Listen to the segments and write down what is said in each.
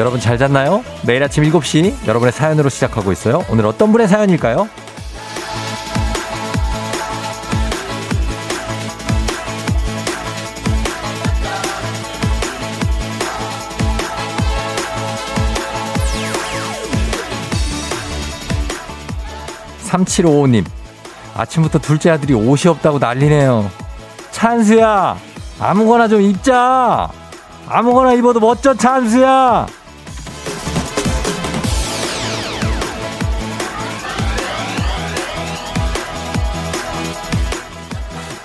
여러분 잘 잤나요? 매일 아침 7시 여러분의 사연으로 시작하고 있어요. 오늘 어떤 분의 사연일까요? 3755님, 아침부터 둘째 아들이 옷이 없다고 난리네요. 찬수야, 아무거나 좀 입자! 아무거나 입어도 멋져, 찬수야!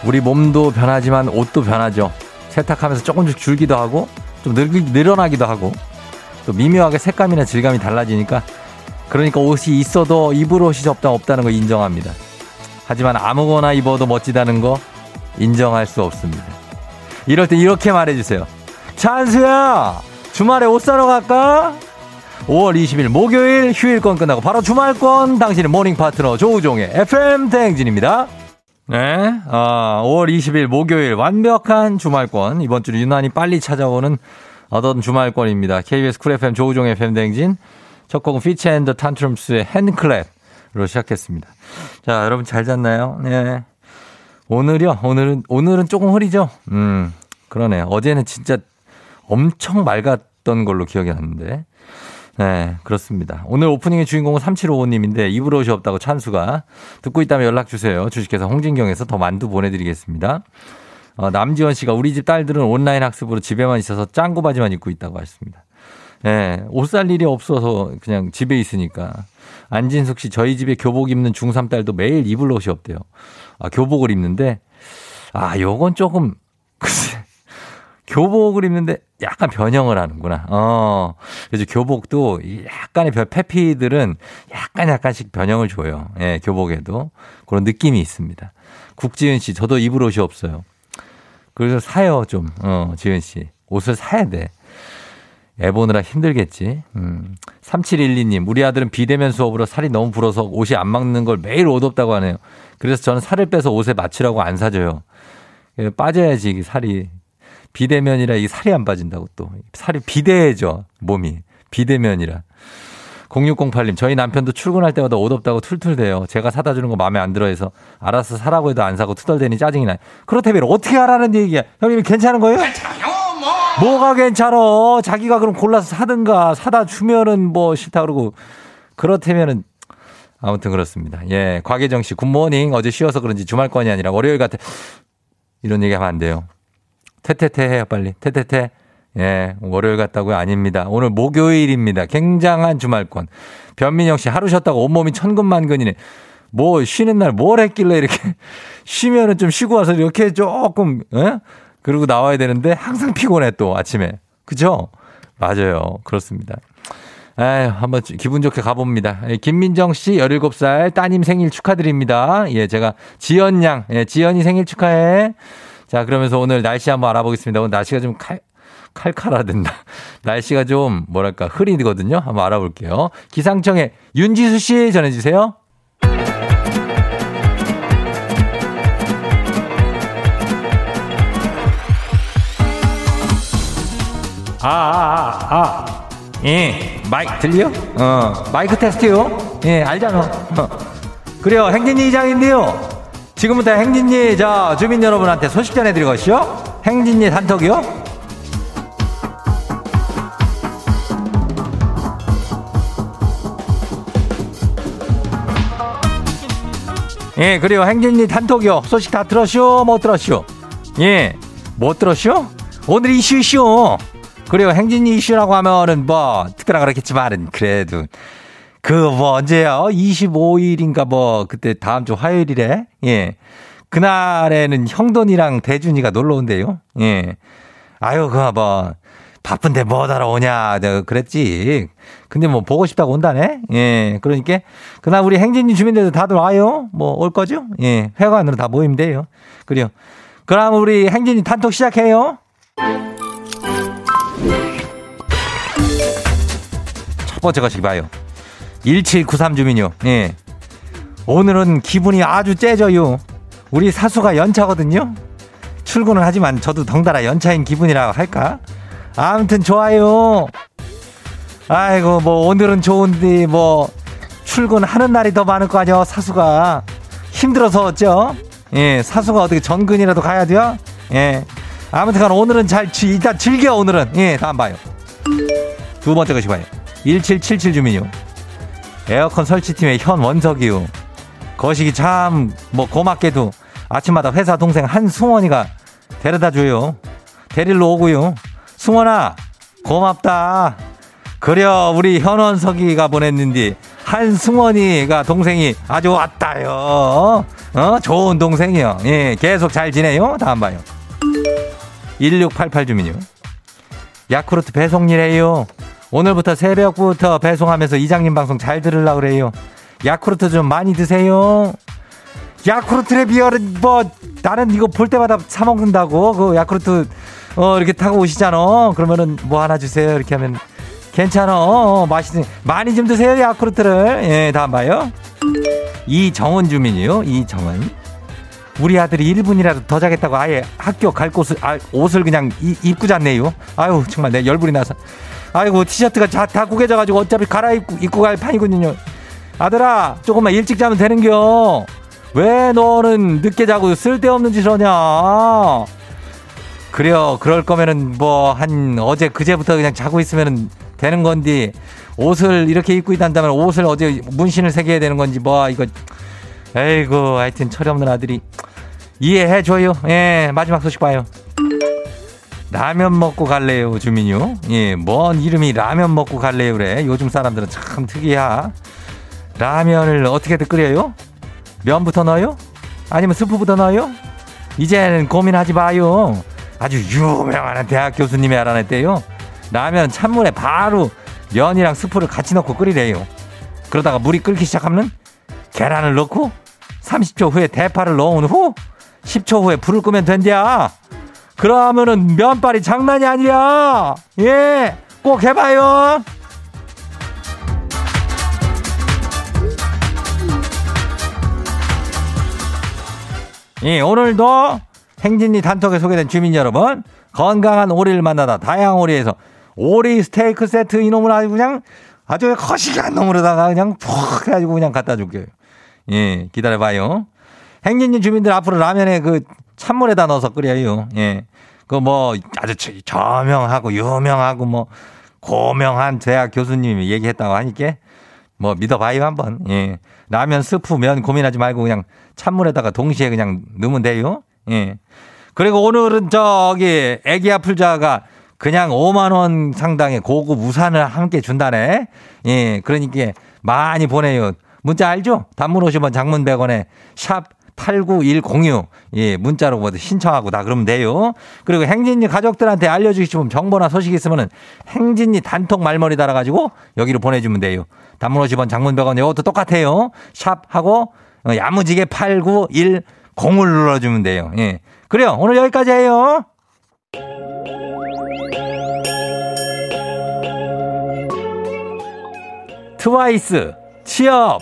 우리 몸도 변하지만 옷도 변하죠. 세탁하면서 조금씩 줄기도 하고, 좀 늘, 늘어나기도 하고, 또 미묘하게 색감이나 질감이 달라지니까 그러니까 옷이 있어도 입을 옷이 없다 없다는 거 인정합니다. 하지만 아무거나 입어도 멋지다는 거 인정할 수 없습니다. 이럴 때 이렇게 말해주세요. 찬수야, 주말에 옷 사러 갈까? 5월 20일 목요일 휴일권 끝나고 바로 주말권 당신의 모닝 파트너 조우종의 FM 대행진입니다. 네, 아, 5월 20일 목요일 완벽한 주말권 이번 주 유난히 빨리 찾아오는 어떤 주말권입니다. KBS 쿨 FM 조우종의 FM 대행진 첫 곡은 피치 앤더 탄트럼스의 핸클랩으로 시작했습니다. 자, 여러분 잘 잤나요? 네. 오늘이요? 오늘은, 오늘은 조금 흐리죠? 음, 그러네요. 어제는 진짜 엄청 맑았던 걸로 기억이 나는데. 네, 그렇습니다. 오늘 오프닝의 주인공은 3755님인데 입으로 옷이 없다고 찬수가 듣고 있다면 연락 주세요. 주식회사 홍진경에서 더 만두 보내드리겠습니다. 어, 남지원 씨가 우리 집 딸들은 온라인 학습으로 집에만 있어서 짱구 바지만 입고 있다고 하셨습니다. 예, 옷살 일이 없어서 그냥 집에 있으니까. 안진숙 씨, 저희 집에 교복 입는 중3 딸도 매일 입을 옷이 없대요. 아, 교복을 입는데, 아, 요건 조금, 교복을 입는데 약간 변형을 하는구나. 어, 그래서 교복도 약간의 페피들은 약간 약간씩 변형을 줘요. 예, 교복에도. 그런 느낌이 있습니다. 국지은 씨, 저도 입을 옷이 없어요. 그래서 사요, 좀. 어, 지은 씨. 옷을 사야 돼. 애 보느라 힘들겠지. 음. 3712님, 우리 아들은 비대면 수업으로 살이 너무 불어서 옷이 안 맞는 걸 매일 옷 없다고 하네요. 그래서 저는 살을 빼서 옷에 맞추라고 안 사줘요. 예, 빠져야지, 살이. 비대면이라 이 살이 안 빠진다고 또. 살이 비대해져, 몸이. 비대면이라. 0608님, 저희 남편도 출근할 때마다 옷 없다고 툴툴대요. 제가 사다 주는 거 마음에 안 들어 해서 알아서 사라고 해도 안 사고 투덜대니 짜증이 나요. 그렇다면 어떻게 하라는 얘기야? 형님이 괜찮은 거예요? 뭐가 괜찮어? 자기가 그럼 골라서 사든가 사다 주면은 뭐 싫다 그러고 그렇다면은 아무튼 그렇습니다. 예, 곽예정 씨 굿모닝 어제 쉬어서 그런지 주말권이 아니라 월요일 같아 이런 얘기 하면 안 돼요. 태태태 해요 빨리 태태태. 예, 월요일 같다고요? 아닙니다. 오늘 목요일입니다. 굉장한 주말권. 변민영 씨 하루 쉬었다고 온몸이 천근만근이네. 뭐 쉬는 날 뭘 했길래 이렇게 쉬면은 좀 쉬고 와서 이렇게 조금 예? 그리고 나와야 되는데 항상 피곤해 또 아침에. 그죠? 맞아요. 그렇습니다. 아유, 한번 기분 좋게 가봅니다. 예, 김민정 씨 17살 따님 생일 축하드립니다. 예, 제가 지연 양, 예, 지연이 생일 축하해. 자, 그러면서 오늘 날씨 한번 알아보겠습니다. 오늘 날씨가 좀 칼, 칼칼하된다. 날씨가 좀 뭐랄까 흐리거든요. 한번 알아볼게요. 기상청에 윤지수 씨 전해주세요. 아, 아, 아, 아. 예, 마이크 들려? 어, 마이크 테스트요? 예, 알잖아. 어. 그래요, 행진이 이장인데요. 지금부터 행진이, 저, 주민 여러분한테 소식 전해드리고 가시죠. 행진이 단톡이요? 예, 그래요. 행진이 단톡이요. 소식 다 들었쇼? 못 들었쇼? 예, 못 들었쇼? 오늘 이슈 이슈. 그래요. 행진이 이슈라고 하면은 뭐, 특별하 그렇겠지만은, 그래도. 그, 뭐, 언제요? 25일인가 뭐, 그때 다음 주 화요일이래? 예. 그날에는 형돈이랑 대준이가 놀러 온대요. 예. 아유, 그, 뭐, 바쁜데 뭐 하러 오냐, 그랬지. 근데 뭐 보고 싶다고 온다네? 예. 그러니까, 그날 우리 행진이 주민들도 다들 와요? 뭐 올 거죠? 예. 회관으로 다 모이면 돼요. 그래요. 그럼 우리 행진이 단톡 시작해요. 번째 것이 봐요. 1793 주민요. 예. 오늘은 기분이 아주 째져요. 우리 사수가 연차거든요. 출근을 하지만 저도 덩달아 연차인 기분이라 할까? 아무튼 좋아요. 아이고, 뭐, 오늘은 좋은데, 뭐, 출근하는 날이 더 많을 거 아니야, 사수가. 힘들어서 어쩌? 예, 사수가 어떻게 전근이라도 가야 돼요? 예. 아무튼 간 오늘은 잘, 일단 즐겨, 오늘은. 예, 다음 봐요. 두 번째 것이 봐요. 1777 주민요. 에어컨 설치팀의 현 원석이요. 거시기 참, 뭐, 고맙게도 아침마다 회사 동생 한승원이가 데려다 줘요. 데리러 오고요. 승원아, 고맙다. 그려, 우리 현원석이가 보냈는데, 한승원이가 동생이 아주 왔다요. 어, 좋은 동생이요. 예, 계속 잘 지내요. 다음 봐요. 1688 주민요. 야쿠르트 배송일 해요. 오늘부터 새벽부터 배송하면서 이장님 방송 잘 들으려고 그래요. 야쿠르트 좀 많이 드세요. 야쿠르트의 비열은 뭐 나는 이거 볼 때마다 사 먹는다고 그 야쿠르트 어 이렇게 타고 오시잖아. 그러면은 뭐 하나 주세요. 이렇게 하면 괜찮아. 어, 맛있는 많이 좀 드세요. 야쿠르트를. 예, 다음 봐요. 이정은 주민이요. 이정은. 우리 아들이 1분이라도 더 자겠다고 아예 학교 갈 곳을 아, 옷을 그냥 이, 입고 잤네요. 아유 정말 내 열불이 나서. 아이고 티셔츠가 다, 다 구겨져가지고 어차피 갈아입고 입고 갈 판이군요. 아들아 조금만 일찍 자면 되는겨. 왜 너는 늦게 자고 쓸데없는 짓을 하냐. 그래요. 그럴 거면은 뭐 한 어제 그제부터 그냥 자고 있으면은 되는 건디 옷을 이렇게 입고 있단다면 옷을 어제 문신을 새겨야 되는 건지 뭐 이거 에이구 하여튼 철이 없는 아들이 이해해 줘요. 예 마지막 소식 봐요. 라면 먹고 갈래요 주민요. 예, 뭔 이름이 라면 먹고 갈래요 그래. 요즘 사람들은 참 특이야. 라면을 어떻게든 끓여요? 면부터 넣어요? 아니면 스프부터 넣어요? 이제는 고민하지 마요. 아주 유명한 대학 교수님이 알아냈대요. 라면 찬물에 바로 면이랑 스프를 같이 넣고 끓이래요. 그러다가 물이 끓기 시작하면 계란을 넣고 30초 후에 대파를 넣은 후 10초 후에 불을 끄면 된대야. 그러면은 면발이 장난이 아니야. 예, 꼭 해봐요. 예, 오늘도 행진리 단톡에 소개된 주민 여러분, 건강한 오리를 만나다 다양한 오리에서 오리 스테이크 세트 이놈을 아주 그냥 아주 거시기한 놈으로다가 그냥 푹 해가지고 그냥 갖다 줄게요. 예, 기다려봐요. 행진리 주민들 앞으로 라면에 그 찬물에다 넣어서 끓여요. 예. 그 뭐 아주 저명하고 유명하고 뭐 고명한 대학 교수님이 얘기했다고 하니까 뭐 믿어봐요 한번. 예. 라면 스프 면 고민하지 말고 그냥 찬물에다가 동시에 그냥 넣으면 돼요. 예. 그리고 오늘은 저기 애기 아플자가 그냥 5만 원 상당의 고급 우산을 함께 준다네. 예. 그러니까 많이 보내요. 문자 알죠? 단문 50원 장문 100원에 샵 89106. 예, 문자로 뭐 신청하고 다 그러면 돼요. 그리고 행진이 가족들한테 알려주기 싶은 정보나 소식이 있으면은 행진이 단톡 말머리 달아가지고 여기로 보내주면 돼요. 단문 50원 장문 100원 이것도 똑같아요. 샵 하고 어, 야무지게 891 공을 눌러주면 돼요. 예. 그래요. 오늘 여기까지 해요. 트와이스 취업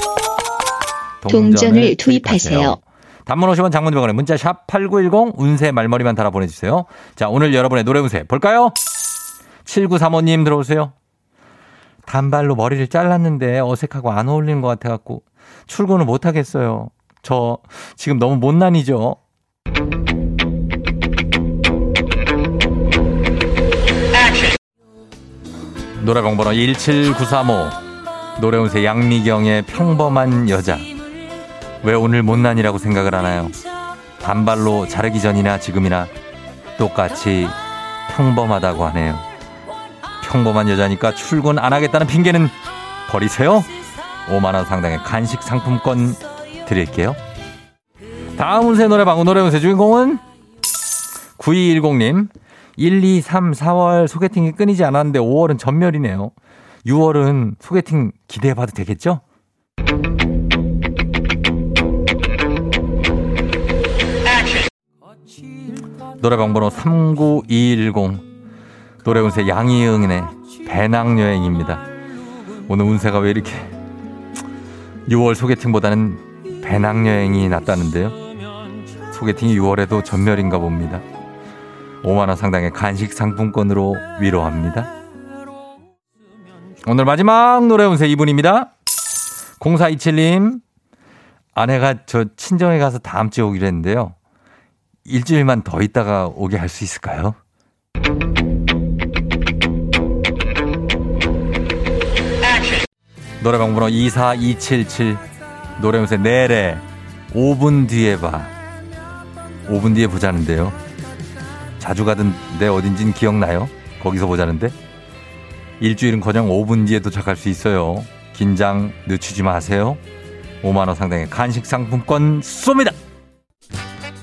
동전을 투입하세요. 단문 50원 장문병원에 문자 샵 8910 운세 말머리만 달아 보내주세요. 자 오늘 여러분의 노래 운세 볼까요? 7935님 들어오세요. 단발로 머리를 잘랐는데 어색하고 안 어울리는 것 같아갖고 출근을 못 하겠어요. 저 지금 너무 못난이죠. 노래방 번호 17935 노래운세 양미경의 평범한 여자 왜 오늘 못난이라고 생각을 하나요? 단발로 자르기 전이나 지금이나 똑같이 평범하다고 하네요. 평범한 여자니까 출근 안 하겠다는 핑계는 버리세요. 5만원 상당의 간식 상품권 드릴게요. 다음 운세 노래방 노래 운세 주인공은 9210님. 1, 2, 3, 4월 소개팅이 끊이지 않았는데 5월은 전멸이네요. 6월은 소개팅 기대해봐도 되겠죠? 노래방 번호 39210 노래 운세 양희응의 배낭여행입니다. 오늘 운세가 왜 이렇게 6월 소개팅보다는 배낭여행이 낫다는데요. 소개팅이 6월에도 전멸인가 봅니다. 5만원 상당의 간식 상품권으로 위로합니다. 오늘 마지막 노래 운세 이분입니다. 0427님, 아내가 저 친정에 가서 다음 주에 오기로 했는데요. 일주일만 더 있다가 오게 할 수 있을까요? 노래방 번호 24277 노래운세 내래. 5분 뒤에 봐. 5분 뒤에 보자는데요. 자주 가던 데 어딘진 기억나요? 거기서 보자는데? 일주일은 커녕 5분 뒤에 도착할 수 있어요. 긴장 늦추지 마세요. 5만원 상당의 간식 상품권 쏩니다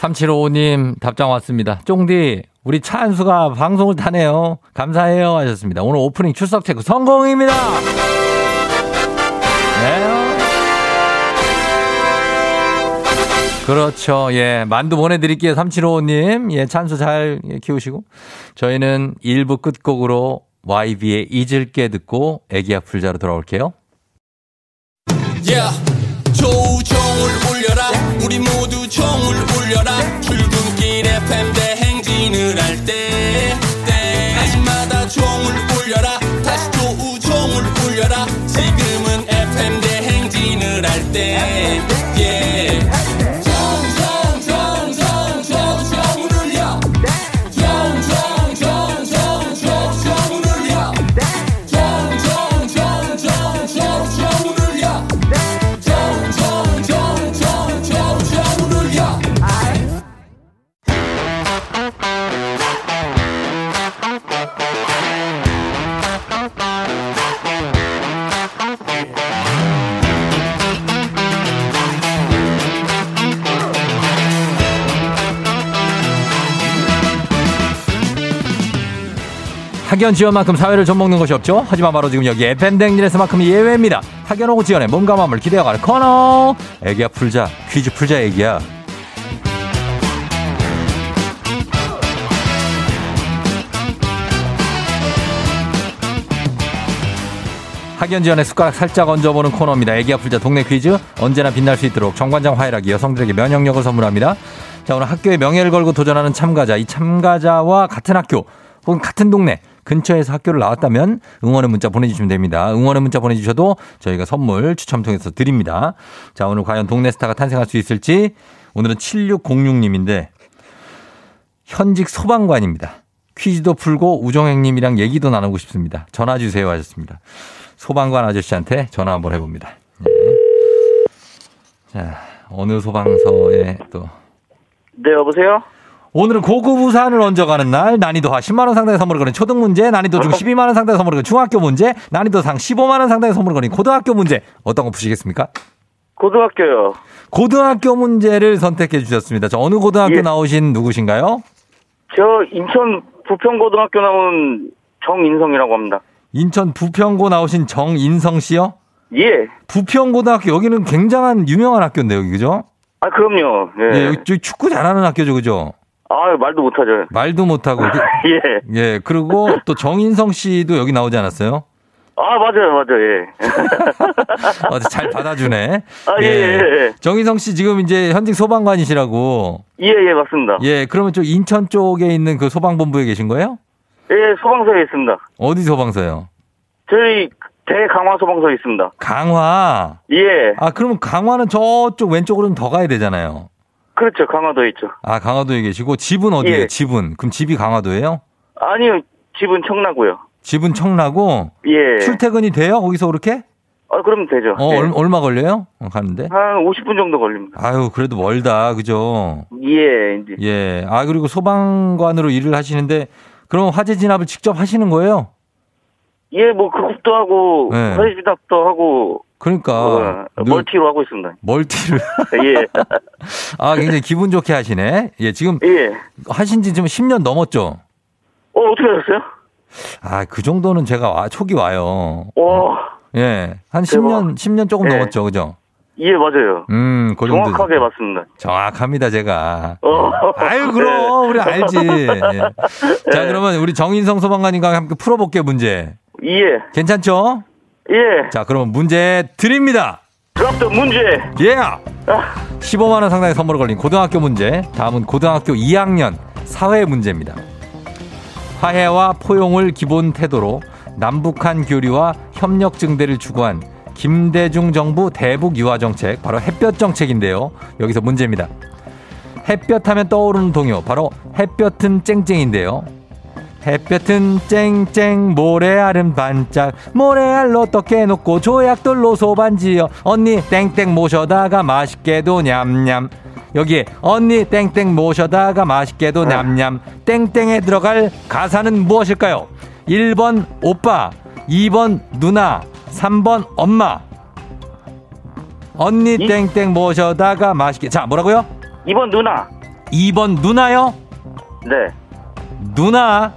3755님 답장 왔습니다. 쫑디 우리 차한수가 방송을 타네요. 감사해요 하셨습니다. 오늘 오프닝 출석 체크 성공입니다. 네. 그렇죠. 예. 만두 보내드릴게요. 3755님. 예. 찬수 잘 키우시고. 저희는 1부 끝곡으로 YB의 잊을게 듣고 애기야 풀자로 돌아올게요. 조종을 울려라. 우리 모두 종을 울려라. 출근길 FM 대행진을 할 때. 때마다 종을 울려라. 학연 지원만큼 사회를 좀먹는 것이 없죠. 하지만 바로 지금 여기 FM 댕진에서만큼 예외입니다. 학연 호구 지원의 몸과 마음을 기대어가는 코너. 애기야 풀자 퀴즈 풀자 애기야. 학연지원의 숟가락 살짝 얹어보는 코너입니다. 애기 아플자 동네 퀴즈 언제나 빛날 수 있도록 정관장 화이락이 여성들에게 면역력을 선물합니다. 자 오늘 학교의 명예를 걸고 도전하는 참가자 이 참가자와 같은 학교 혹은 같은 동네 근처에서 학교를 나왔다면 응원의 문자 보내주시면 됩니다. 응원의 문자 보내주셔도 저희가 선물 추첨 통해서 드립니다. 자 오늘 과연 동네 스타가 탄생할 수 있을지 오늘은 7606님인데 현직 소방관입니다. 퀴즈도 풀고 우정행님이랑 얘기도 나누고 싶습니다. 전화 주세요 하셨습니다. 소방관 아저씨한테 전화 한번 해봅니다. 네. 자, 어느 소방서에 또. 네, 여보세요? 오늘은 고급 우산을 얹어가는 날, 난이도 하 10만원 상당의 선물을 거는 초등 문제, 난이도 중 12만원 상당의 선물을 거는 중학교 문제, 난이도 상 15만원 상당의 선물을 거는 고등학교 문제. 어떤 거 푸시겠습니까? 고등학교요. 고등학교 문제를 선택해 주셨습니다. 저 어느 고등학교 예. 나오신 누구신가요? 저 인천 부평고등학교 나온 정인성이라고 합니다. 인천 부평고 나오신 정인성 씨요? 예. 부평고등학교 여기는 굉장한 유명한 학교인데 여기 그죠? 아, 그럼요. 예. 예, 여기 축구 잘하는 학교죠 그죠? 아, 말도 못하죠. 말도 못하고 그- 예. 예 그리고 또 정인성 씨도 여기 나오지 않았어요? 아, 맞아요, 맞아요, 예. 어, 잘 받아주네. 아, 예, 예, 예. 정인성 씨 지금 이제 현직 소방관이시라고. 예, 예, 맞습니다. 예, 그러면 저 인천 쪽에 있는 그 소방본부에 계신 거예요? 예, 소방서에 있습니다. 어디 소방서요? 저희 대강화 소방서에 있습니다. 강화. 예. 아, 그러면 강화는 저쪽 왼쪽으로는 더 가야 되잖아요. 그렇죠. 강화도에 있죠. 아, 강화도에 계시고 집은 어디예요? 예. 집은. 그럼 집이 강화도예요? 아니요, 집은 청라고요. 집은 청라고 예. 출퇴근이 돼요? 거기서 그렇게? 아, 그럼 되죠. 어, 예. 얼, 얼마 걸려요? 어, 가는데? 한 50분 정도 걸립니다. 아유, 그래도 멀다. 그죠? 예, 이제. 예. 아, 그리고 소방관으로 일을 하시는데 그럼 화재 진압을 직접 하시는 거예요? 예, 뭐, 그것도 하고, 네. 화재진압도 하고, 그러니까 어, 늘 멀티로 하고 있습니다. 멀티를 예. 아, 굉장히 기분 좋게 하시네. 예, 지금 예. 하신 지 지금 10년 넘었죠? 어, 어떻게 하셨어요? 아, 그 정도는 제가 와, 초기 와요. 와, 예. 한 대박. 10년, 10년 조금 예. 넘었죠. 그죠? 예, 맞아요. 음, 그 정도. 정확하게 맞습니다. 정확합니다, 제가. 어. 아유, 그럼, 우리 알지. 예. 자, 네. 그러면 우리 정인성 소방관님과 함께 풀어볼게요, 문제. 예, 괜찮죠? 예. 자, 그러면 문제 드립니다. 그럼 문제. 예! 아, 15만 원 상당의 선물을 걸린 고등학교 문제. 다음은 고등학교 2학년 사회 문제입니다. 화해와 포용을 기본 태도로 남북한 교류와 협력 증대를 추구한 김대중 정부 대북 유화 정책, 바로 햇볕 정책인데요. 여기서 문제입니다. 햇볕 하면 떠오르는 동요, 바로 햇볕은 쨍쨍인데요. 햇볕은 쨍쨍 모래알은 반짝. 모래알 어떻게 놓고 조약돌로 소반지요? 언니 땡땡 모셔다가 맛있게도 냠냠. 여기에 언니 땡땡 모셔다가 맛있게도 냠냠. 땡땡에 들어갈 가사는 무엇일까요? 1번 오빠 2번 누나 3번 엄마. 언니 이- 땡땡 모셔다가 맛있게. 자 뭐라고요? 2번 누나. 2번 누나요? 네. 누나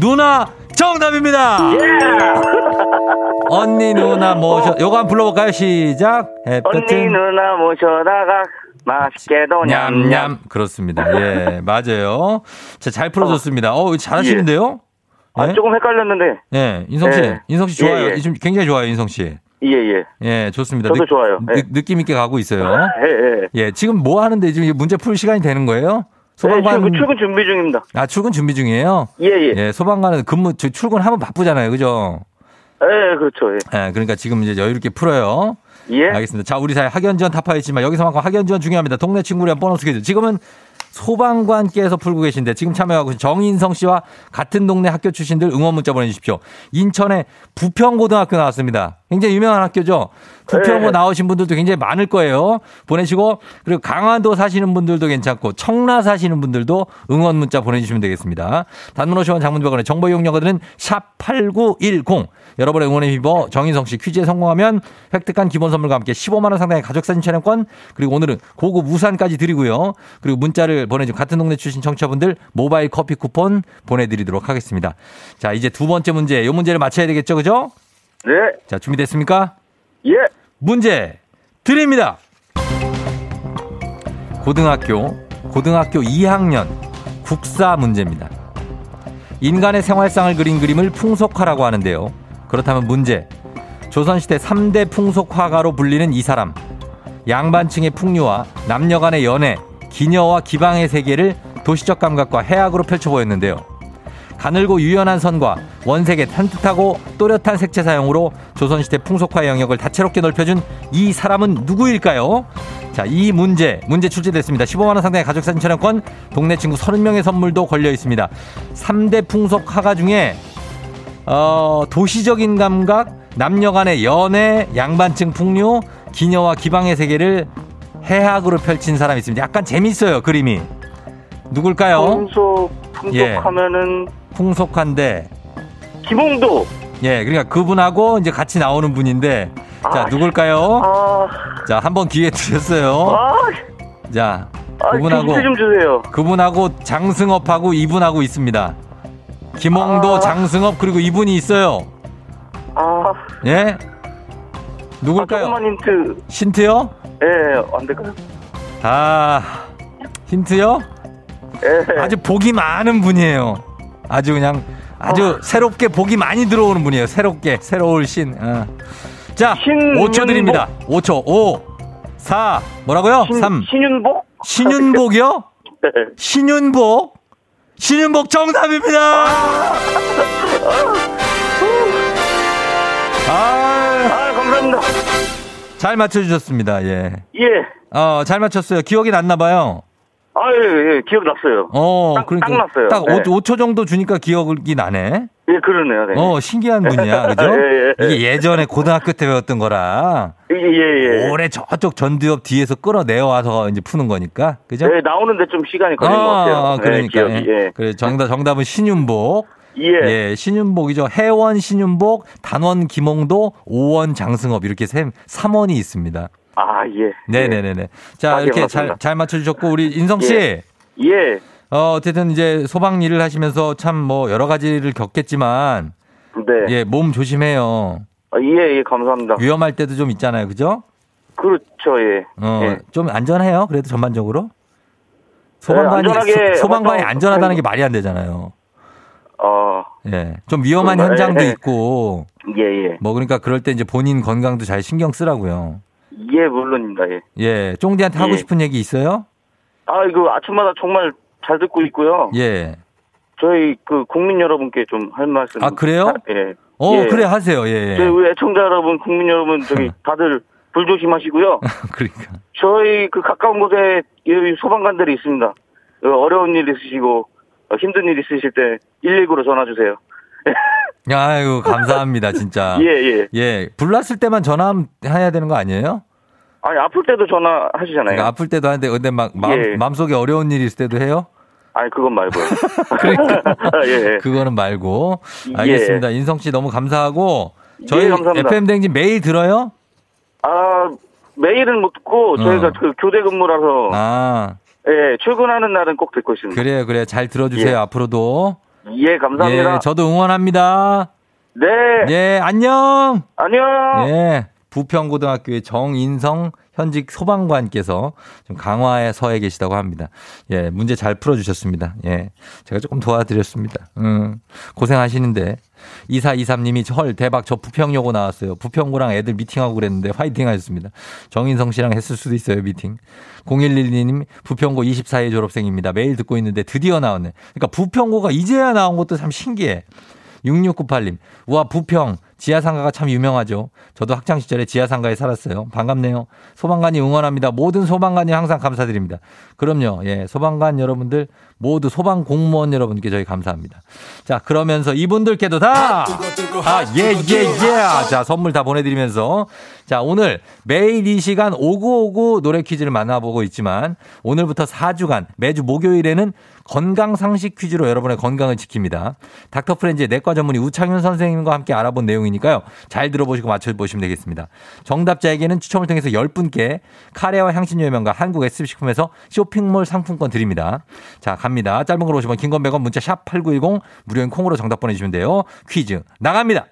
누나 정답입니다. 언니 누나 모셔 요거 한번 불러볼까요? 시작. 언니 햇볕은 누나 모셔다가 맛있게도 냠냠. 냠냠 그렇습니다. 예 맞아요. 자, 잘 풀어줬습니다. 어 잘하시는데요? 아, 예? 조금 헷갈렸는데. 예, 인성 씨, 예. 인성 씨 좋아요. 예, 예. 지금 굉장히 좋아요, 인성 씨. 예, 예. 예, 좋습니다. 저도 좋아요. 느, 예. 느낌 있게 가고 있어요. 예, 예. 예, 지금 뭐 하는데 지금 문제 풀 시간이 되는 거예요? 네, 소방관 출근, 출근 준비 중입니다. 아 출근 준비 중이에요. 예, 예. 예, 소방관은 근무 저 출근하면 바쁘잖아요, 그죠? 예, 그렇죠. 예. 예, 그러니까 지금 이제 여유롭게 풀어요. 예. 알겠습니다. 자, 우리 사회 학연 지원 타파했지만 여기서만큼 학연 지원 중요합니다. 동네 친구랑 보너스 퀴즈. 지금은 소방관께서 풀고 계신데 지금 참여하고 계신 정인성 씨와 같은 동네 학교 출신들 응원 문자 보내주십시오. 인천에 부평고등학교 나왔습니다. 굉장히 유명한 학교죠. 부평고 네. 나오신 분들도 굉장히 많을 거예요. 보내시고 그리고 강화도 사시는 분들도 괜찮고 청라 사시는 분들도 응원 문자 보내주시면 되겠습니다. 단문 50원 장문병원의 정보 이용료들은 샵8910 여러분의 응원에 힘입어 정인성 씨 퀴즈에 성공하면 획득한 기본 선물과 함께 15만 원 상당의 가족 사진 촬영권 그리고 오늘은 고급 우산까지 드리고요. 그리고 문자를 보내준 같은 동네 출신 청취자분들 모바일 커피 쿠폰 보내드리도록 하겠습니다. 자 이제 두 번째 문제 이 문제를 맞춰야 되겠죠, 그죠? 네. 자 준비됐습니까? 예. 문제 드립니다. 고등학교 고등학교 2학년 국사 문제입니다. 인간의 생활상을 그린 그림을 풍속화라고 하는데요. 그렇다면 문제. 조선시대 3대 풍속 화가로 불리는 이 사람. 양반층의 풍류와 남녀 간의 연애, 기녀와 기방의 세계를 도시적 감각과 해악으로 펼쳐 보였는데요. 가늘고 유연한 선과 원색의 산뜻하고 또렷한 색채 사용으로 조선시대 풍속화 영역을 다채롭게 넓혀준 이 사람은 누구일까요? 자, 이 문제, 문제 출제됐습니다. 15만원 상당의 가족사진 촬영권, 동네 친구 30명의 선물도 걸려 있습니다. 3대 풍속 화가 중에, 어, 도시적인 감각, 남녀 간의 연애, 양반층 풍류, 기녀와 기방의 세계를 해학으로 펼친 사람이 있습니다. 약간 재밌어요, 그림이. 누굴까요? 풍속, 풍속하면은 풍속한데, 김홍도. 예, 그러니까 그분하고 이제 같이 나오는 분인데, 자, 아, 누굴까요? 아, 자, 한번 기회 드렸어요. 아, 자, 아, 그분하고, 힌트 좀 주세요. 그분하고 장승업하고 이분하고 있습니다. 김홍도, 아. 장승업, 그리고 이분이 있어요. 아, 예? 아 누굴까요? 조금만 힌트. 힌트요? 예, 안 될까요? 아, 힌트요? 예. 아주 복이 많은 분이에요. 아주 그냥 아주 아. 새롭게 복이 많이 들어오는 분이에요. 새롭게 새로울 신. 어. 자, 신윤복? 5초 드립니다. 5초. 5, 4, 뭐라고요? 신, 3. 신윤복? 신윤복이요? 네. 신윤복? 신윤복 정답입니다. 아, 아, 감사합니다. 잘 맞춰주셨습니다. 예. 예. 어, 잘 맞췄어요. 기억이 났나 봐요. 아, 예, 예, 기억났어요. 어, 딱- 그러니까 딱 났어요. 딱 네. 5, 초 정도 주니까 기억이 나네. 예, 그러네요. 네. 어, 신기한 분이야. 그죠? 예, 예. 이게 예전에 고등학교 때 배웠던 거라 예, 예, 예. 올해 저쪽 전두엽 뒤에서 끌어내어 와서 이제 푸는 거니까. 그죠? 예, 나오는데 좀 시간이 걸린 것 같아요. 아, 네, 그러니까. 기억이, 예. 예. 그래, 정답, 정답은 신윤복. 예. 예, 신윤복이죠. 해원 신윤복, 단원 김홍도, 오원 장승업 이렇게 세, 3원이 있습니다. 아, 예. 네네네네. 자, 아, 예, 이렇게 잘. 잘 맞춰주셨고, 우리 인성 씨. 예. 예. 어, 어쨌든 이제 소방 일을 하시면서 참 뭐 여러 가지를 겪겠지만, 네. 예, 몸 조심해요. 아, 예, 예, 감사합니다. 위험할 때도 좀 있잖아요. 그죠? 그렇죠, 예. 어, 예. 좀 안전해요. 그래도 전반적으로. 소방관이, 네, 안전하게 소, 방관이 안전하다는 게. 말이 안 되잖아요. 어, 예. 좀 위험한? 현장도 예. 있고, 예, 예. 뭐 그러니까 그럴 때 이제 본인 건강도 잘 신경 쓰라고요. 예, 물론입니다, 예. 예. 쫑디한테 하고 예. 싶은 얘기 있어요? 아, 이거 아침마다 정말 잘 듣고 있고요. 예. 저희 그 국민 여러분께 좀 할 말씀. 아, 그래요? 하- 예. 어, 예. 그래 하세요. 예. 저희 예. 우리 애청자 여러분, 국민 여러분, 저기 다들 불 조심하시고요. 그러니까. 저희 그 가까운 곳에 이 소방관들이 있습니다. 어, 어려운 일 있으시고 어, 힘든 일 있으실 때 119로 전화 주세요. 아이고, 감사합니다, 진짜. 예, 예. 예. 불났을 때만 전화해야 되는 거 아니에요? 아니 아플 때도 전화하시잖아요. 그러니까 아플 때도 하는데, 근데 막 마음, 예. 마음속에 어려운 일이 있을 때도 해요? 아니 그건 말고요. 그러니까. 예, 예. 그거는 말고. 예. 알겠습니다. 인성 씨 너무 감사하고. 저희 예, 감사합니다. FM 댕진 매일 들어요? 아 매일은 못 듣고 저희가 어. 그 교대 근무라서 아, 예 출근하는 날은 꼭 듣고 있습니다. 그래요, 그래. 잘 들어주세요, 예. 앞으로도. 예 감사합니다. 예, 저도 응원합니다. 네 예, 안녕! 안녕. 예. 부평고등학교의 정인성 현직 소방관께서 좀 강화에 서해 계시다고 합니다. 예, 문제 잘 풀어주셨습니다. 예. 제가 조금 도와드렸습니다. 음, 고생하시는데. 2423님이 헐, 대박, 저 부평여고 나왔어요. 부평고랑 애들 미팅하고 그랬는데 화이팅 하셨습니다. 정인성 씨랑 했을 수도 있어요, 미팅. 0112님, 부평고 24회 졸업생입니다. 매일 듣고 있는데 드디어 나왔네. 그러니까 부평고가 이제야 나온 것도 참 신기해. 6698님, 우와, 부평. 지하상가가 참 유명하죠. 저도 학창시절에 지하상가에 살았어요. 반갑네요. 소방관이 응원합니다. 모든 소방관이 항상 감사드립니다. 그럼요. 예. 소방관 여러분들, 모두 소방 공무원 여러분께 저희 감사합니다. 자, 그러면서 이분들께도 다! 아, 예, 예, 예. 자, 선물 다 보내드리면서. 자, 오늘 매일 이 시간 오구오구 노래 퀴즈를 만나보고 있지만 오늘부터 4주간 매주 목요일에는 건강 상식 퀴즈로 여러분의 건강을 지킵니다. 닥터 프렌즈의 내과 전문의 우창윤 선생님과 함께 알아본 내용이니까요. 잘 들어보시고 맞춰보시면 되겠습니다. 정답자에게는 추첨을 통해서 10분께 카레와 향신료의 명가 한국 S식품에서 쇼핑몰 상품권 드립니다. 자, 갑니다. 짧은 걸 오시면 긴건 100원 문자 샵 8910 무료인 콩으로 정답 보내주시면 돼요. 퀴즈 나갑니다.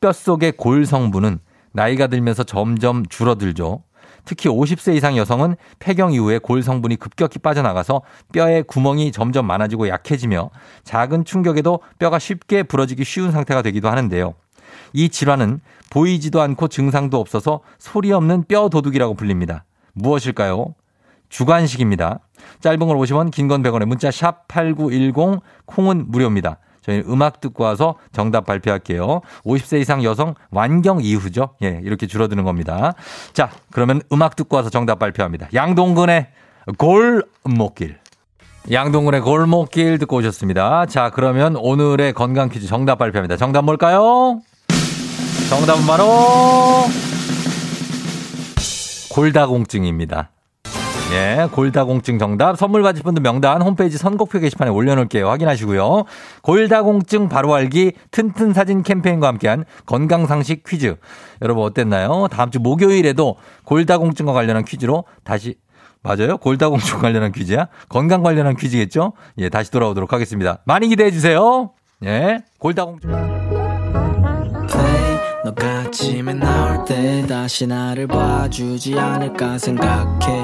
뼛속의 골 성분은 나이가 들면서 점점 줄어들죠. 특히 50세 이상 여성은 폐경 이후에 골 성분이 급격히 빠져나가서 뼈에 구멍이 점점 많아지고 약해지며 작은 충격에도 뼈가 쉽게 부러지기 쉬운 상태가 되기도 하는데요. 이 질환은 보이지도 않고 증상도 없어서 소리 없는 뼈 도둑이라고 불립니다. 무엇일까요? 주관식입니다. 짧은 걸 50원, 긴 건 100원에 문자 샵 8910 콩은 무료입니다. 저희는 음악 듣고 와서 정답 발표할게요. 50세 이상 여성 완경 이후죠. 예, 이렇게 줄어드는 겁니다. 자, 그러면 음악 듣고 와서 정답 발표합니다. 양동근의 골목길. 양동근의 골목길 듣고 오셨습니다. 자, 그러면 오늘의 건강 퀴즈 정답 발표합니다. 정답 뭘까요? 정답은 바로 골다공증입니다. 예, 골다공증 정답. 선물 받으실 분들 명단 홈페이지 선곡표 게시판에 올려놓을게요. 확인하시고요. 골다공증 바로 알기 튼튼 사진 캠페인과 함께한 건강상식 퀴즈. 여러분 어땠나요? 다음 주 목요일에도 골다공증과 관련한 퀴즈로 다시 맞아요? 골다공증 관련한 퀴즈야? 건강 관련한 퀴즈겠죠? 예, 다시 돌아오도록 하겠습니다. 많이 기대해 주세요. 예, 골다공증. 너가 아침에 나올 때 다시 나를 봐주지 않을까 생각해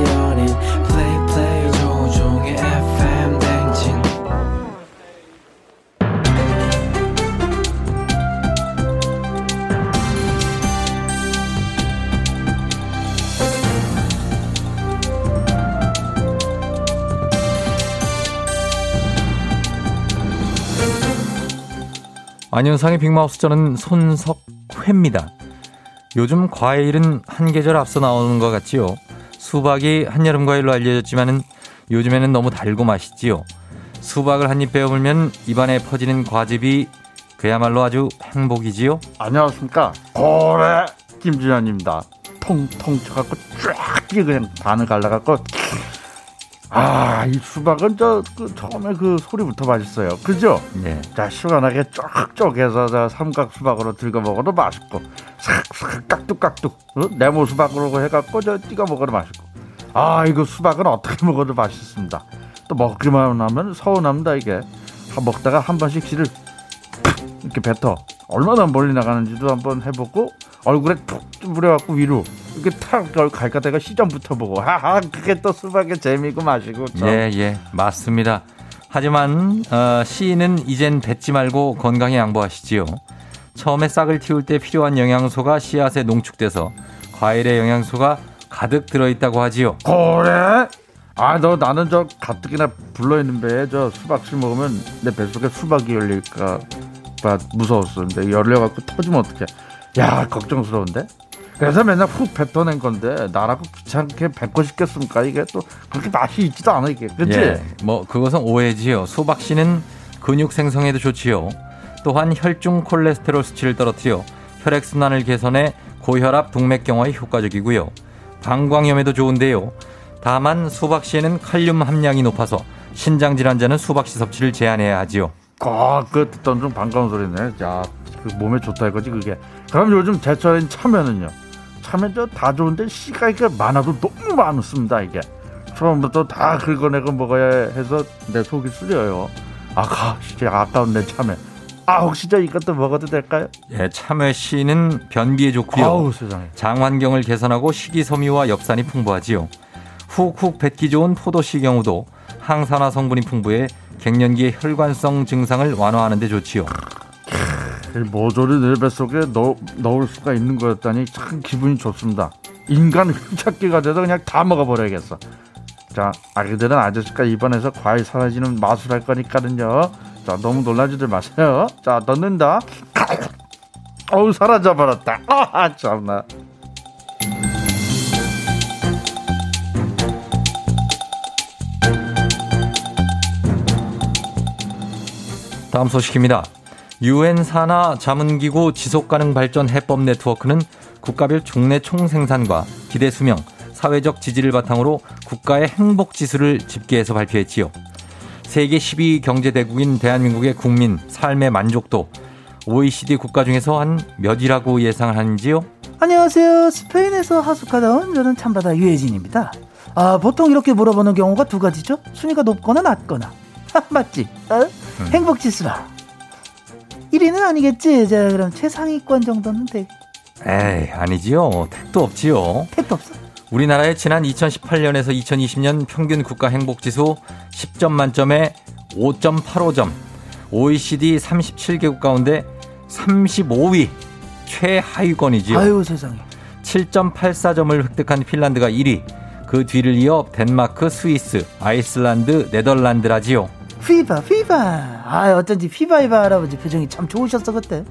안윤상의 빅마우스 저는 손석회입니다. 요즘 과일은 한 계절 앞서 나오는 것 같지요. 수박이 한여름 과일로 알려졌지만은 요즘에는 너무 달고 맛있지요. 수박을 한 입 베어물면 입안에 퍼지는 과즙이 그야말로 아주 행복이지요. 안녕하십니까 고래 김준현입니다 통통 쳐갖고 쫙 그냥 반을 갈라갖고 아 이 수박은 저 그 처음에 그 소리부터 맛있어요. 그죠? 네. 자 시원하게 쫙쫙해서 저 삼각 수박으로 들고 먹어도 맛있고 싹싹 깍둑깍둑 어? 네모 수박으로 해갖고 저 찍어 먹어도 맛있고. 아 이거 수박은 어떻게 먹어도 맛있습니다. 또 먹기만 하면 서운합니다 이게. 한 먹다가 한 번씩 씨를 이렇게 뱉어. 얼마나 멀리 나가는지도 한번 해보고 얼굴에 툭 뿌려갖고 위로 이렇게 탁 갈까대가 시점 붙어보고 하하 그게 또 수박의 재미고 맛이고 참. 예, 예, 맞습니다. 하지만 어, 시인은 이젠 뱉지 말고 건강에 양보하시지요. 처음에 싹을 틔울 때 필요한 영양소가 씨앗에 농축돼서 과일의 영양소가 가득 들어있다고 하지요. 그래? 아 너 나는 저 가뜩이나 불러있는 배에 저 수박씨 먹으면 내 뱃속에 수박이 열릴까 봐 무서웠어 근데 열려갖고 터지면 어떡해 야 걱정스러운데 그래서 맨날 훅 뱉어낸 건데 나라고 귀찮게 뱉고 싶겠습니까 이게 또 그렇게 맛이 있지도 않아 이게 그치? 예, 뭐 그것은 오해지요. 수박 씨는 근육 생성에도 좋지요. 또한 혈중 콜레스테롤 수치를 떨어뜨려 혈액 순환을 개선해 고혈압, 동맥경화에 효과적이고요. 방광염에도 좋은데요. 다만 수박 씨에는 칼륨 함량이 높아서 신장 질환자는 수박 씨 섭취를 제한해야 하지요. 아, 그 듣던 좀 반가운 소리네. 야, 그 몸에 좋다 이거지 그게. 그럼 요즘 제철인 참외는요. 참외 저다 좋은데 씨가 이게 많아도 너무 많습니다 이게. 처음부터 다 긁어내고 먹어야 해서 내 속이 쓰려요. 아가, 진짜 아까운 내 참외. 아, 혹시 저 이것도 먹어도 될까요? 예, 참외 씨는 변비에 좋고요. 아우 세상에. 장 환경을 개선하고 식이섬유와 엽산이 풍부하지요. 훅훅 뱉기 좋은 포도씨 경우도 항산화 성분이 풍부해 갱년기의 혈관성 증상을 완화하는 데 좋지요. 이 모조리 내 뱃속에 넣, 넣을 수가 있는 거였다니 참 기분이 좋습니다. 인간 흡착기가 돼서 그냥 다 먹어버려야겠어. 자, 아기들은 아저씨가 입안에서 과일 사라지는 마술 할 거니까는요. 자, 너무 놀라지들 마세요. 자, 넣는다. 어우, 사라져버렸다. 아, 참나. 다음 소식입니다. 유엔 산하 자문기구 지속가능 발전 해법 네트워크는 국가별 종래 총생산과 기대 수명, 사회적 지지를 바탕으로 국가의 행복 지수를 집계해서 발표했지요. 세계 12위 경제 대국인 대한민국의 국민 삶의 만족도 OECD 국가 중에서 한 몇이라고 예상을 하는지요? 안녕하세요. 스페인에서 하숙하다 온 저는 참바다 유혜진입니다. 아, 보통 이렇게 물어보는 경우가 두 가지죠. 순위가 높거나 낮거나. 맞지? 어? 음. 행복 지수라. 1위는 아니겠지. 자, 그럼 최상위권 정도는 돼. 에이, 아니지요. 택도 없지요. 택도 없어. 우리나라의 지난 2018년에서 2020년 평균 국가 행복 지수 10점 만점에 5.85점. OECD 37개국 가운데 35위 최하위권이지요. 아유, 세상에. 7.84점을 획득한 핀란드가 1위. 그 뒤를 이어 덴마크, 스위스, 아이슬란드, 네덜란드라지요. 피바, 피바. 아, 어쩐지 피바이바 할아버지 표정이 참 좋으셨어, 그때.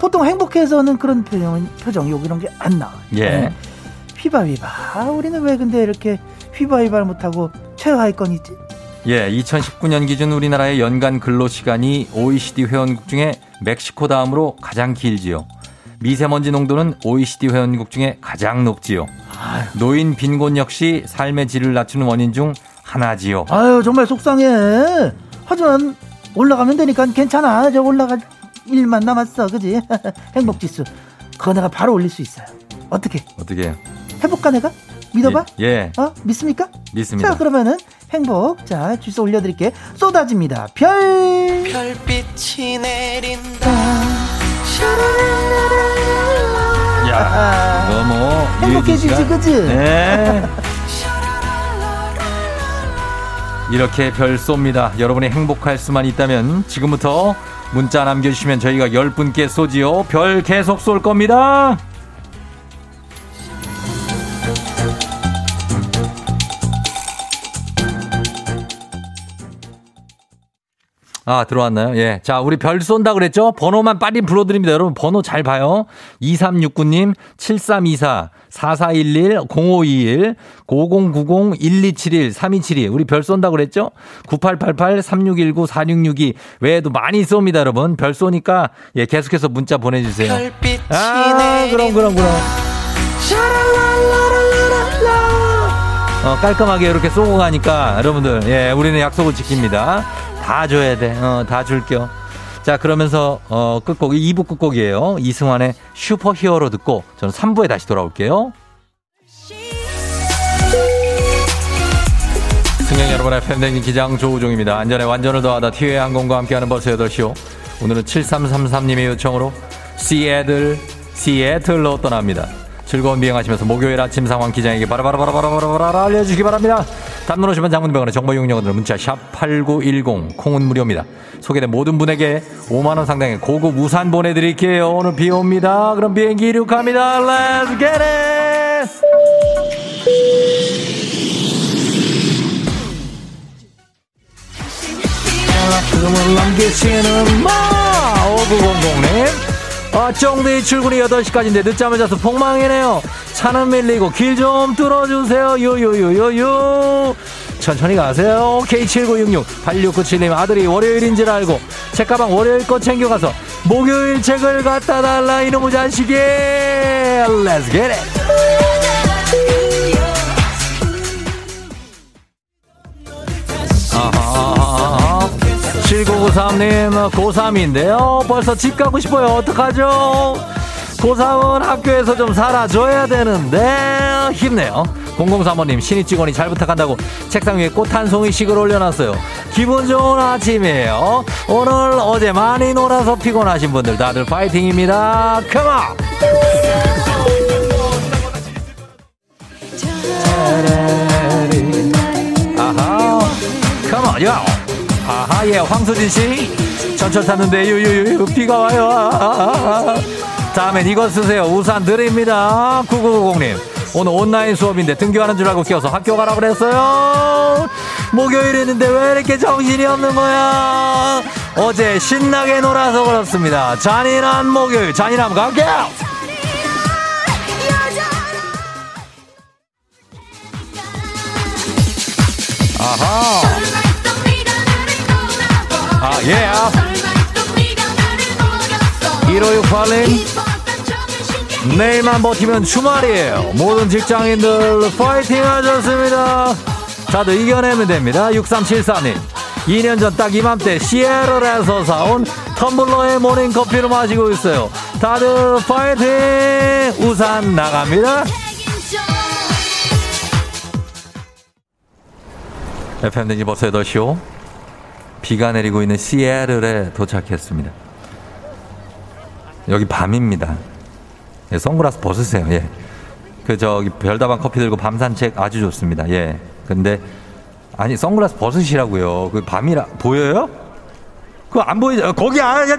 보통 행복해서는 그런 표정, 표정, 욕 이런 게 안 나와. 예. 네. 휘바휘바. 아, 우리는 왜 근데 이렇게 휘바휘바를 못하고 최하위권이지? 예, 2019년 기준 우리나라의 연간 근로시간이 OECD 회원국 중에 멕시코 다음으로 가장 길지요. 미세먼지 농도는 OECD 회원국 중에 가장 높지요. 노인 빈곤 역시 삶의 질을 낮추는 원인 중 하나지요. 아유, 정말 속상해. 하지만 올라가면 되니까 괜찮아. 저 올라갈 일만 남았어. 그지? 행복 지수. 그거 내가 바로 올릴 수 있어요. 어떻게? 어떻게? 해볼까 내가? 믿어봐? 예. 예. 어? 믿습니까? 믿습니다. 자, 그러면은 행복. 자, 주소 올려드릴게. 쏟아집니다. 별. 별빛이 내린다. 야, 너무 뭐 행복해지지, 그지? 네. 이렇게 별 쏩니다. 여러분이 행복할 수만 있다면 지금부터 문자 남겨주시면 저희가 10분께 쏘지요. 별 계속 쏠 겁니다. 아, 들어왔나요? 예. 자, 우리 별 쏜다 그랬죠? 번호만 빨리 불러드립니다. 여러분, 번호 잘 봐요. 2369님, 7324, 4411, 0521, 9090, 1271, 3272. 우리 별 쏜다 그랬죠? 9888, 3619, 4662. 외에도 많이 쏩니다, 여러분. 별 쏘니까, 예, 계속해서 문자 보내 주세요. 아, 그럼, 그럼, 그럼. 어, 깔끔하게 이렇게 쏘고 가니까 여러분들, 예, 우리는 약속을 지킵니다. 다 줘야 돼. 어, 다 줄게요. 자, 그러면서, 어, 끝곡, 2부 끝곡이에요. 이승환의 슈퍼 히어로 듣고 저는 3부에 다시 돌아올게요. 승객 여러분의 팬데믹 기장 조우종입니다. 안전에 완전을 더하다 티웨이 항공과 함께하는 버스 8시오. 오늘은 7333님의 요청으로 시애들, 시애틀로 떠납니다. 즐거운 비행하시면서 목요일 아침 상황 기장에게 바라바라바라바라바라 알려주시기 바랍니다. 단문 오시면 장문병원의 정보 이용료들은 문자 샵 8910 콩은 무료입니다. 소개된 모든 분에게 5만원 상당의 고급 우산 보내드릴게요. 오늘 비 옵니다. 그럼 비행기 이륙합니다. Let's get it! 5900님 아, 쫑디 출근이 8시까지인데 늦잠을 자서 폭망이네요. 차는 밀리고 길 좀 뚫어주세요. 요요요요요. 천천히 가세요. K7966-8697님 아들이 월요일인 줄 알고 책가방 월요일 거 챙겨가서 목요일 책을 갖다 달라 이놈의 자식이. Let's get it. 아하. 7993님, 고3인데요. 벌써 집 가고 싶어요. 어떡하죠? 고3은 학교에서 좀 살아줘야 되는데, 힘내요. 0035님, 신입 직원이 잘 부탁한다고 책상 위에 꽃 한 송이씩을 올려놨어요. 기분 좋은 아침이에요. 오늘 어제 많이 놀아서 피곤하신 분들 다들 파이팅입니다. 컴온! 아하, 컴온, 요! 아하, 예, 황소진 씨. 전철 탔는데, 유유유, 비가 와요. 아, 아, 아. 다음엔 이거 쓰세요. 우산 드립니다. 9990님. 오늘 온라인 수업인데 등교하는 줄 알고 끼어서 학교 가라 그랬어요. 목요일이었는데 왜 이렇게 정신이 없는 거야? 어제 신나게 놀아서 그렇습니다. 잔인한 목요일, 잔인함 갈게요! 아하. 아, 예. 1568님. 내일만 버티면 주말이에요. 모든 직장인들 파이팅 하셨습니다. 다들 이겨내면 됩니다. 6374님. 2년 전 딱 이맘때 시애틀에서 사온 텀블러에 모닝 커피를 마시고 있어요. 다들 파이팅! 우산 나갑니다. FM 댕지 버스 8시오. 비가 내리고 있는 시에르에 도착했습니다. 여기 밤입니다. 예, 선글라스 벗으세요. 예. 그 저기 별다방 커피 들고 밤 산책 아주 좋습니다. 예. 근데 아니 선글라스 벗으시라고요. 그 밤이라 보여요? 그거 안 보이죠? 거기 안 아,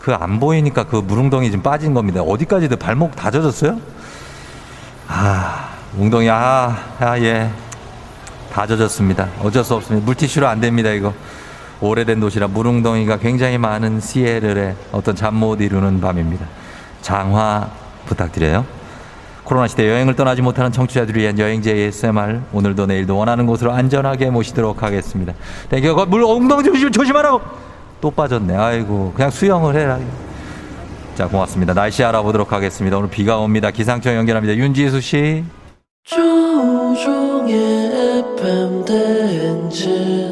그안 보이니까 그 무릉덩이 좀 빠진 겁니다. 어디까지도 발목 다 젖었어요? 아, 웅덩이 아, 아 예. 다 젖었습니다. 어쩔 수 없습니다. 물티슈로 안 됩니다, 이거. 오래된 도시라 무릉덩이가 굉장히 많은 시에르의 어떤 잠 못 이루는 밤입니다. 장화 부탁드려요. 코로나 시대 여행을 떠나지 못하는 청취자들을 위한 여행지 ASMR 오늘도 내일도 원하는 곳으로 안전하게 모시도록 하겠습니다. 네, 물 엉덩이 좀 조심하라고. 또 빠졌네. 아이고 그냥 수영을 해라. 자 고맙습니다. 날씨 알아보도록 하겠습니다. 오늘 비가 옵니다. 기상청 연결합니다. 윤지수 씨. 조종의 FM 대행진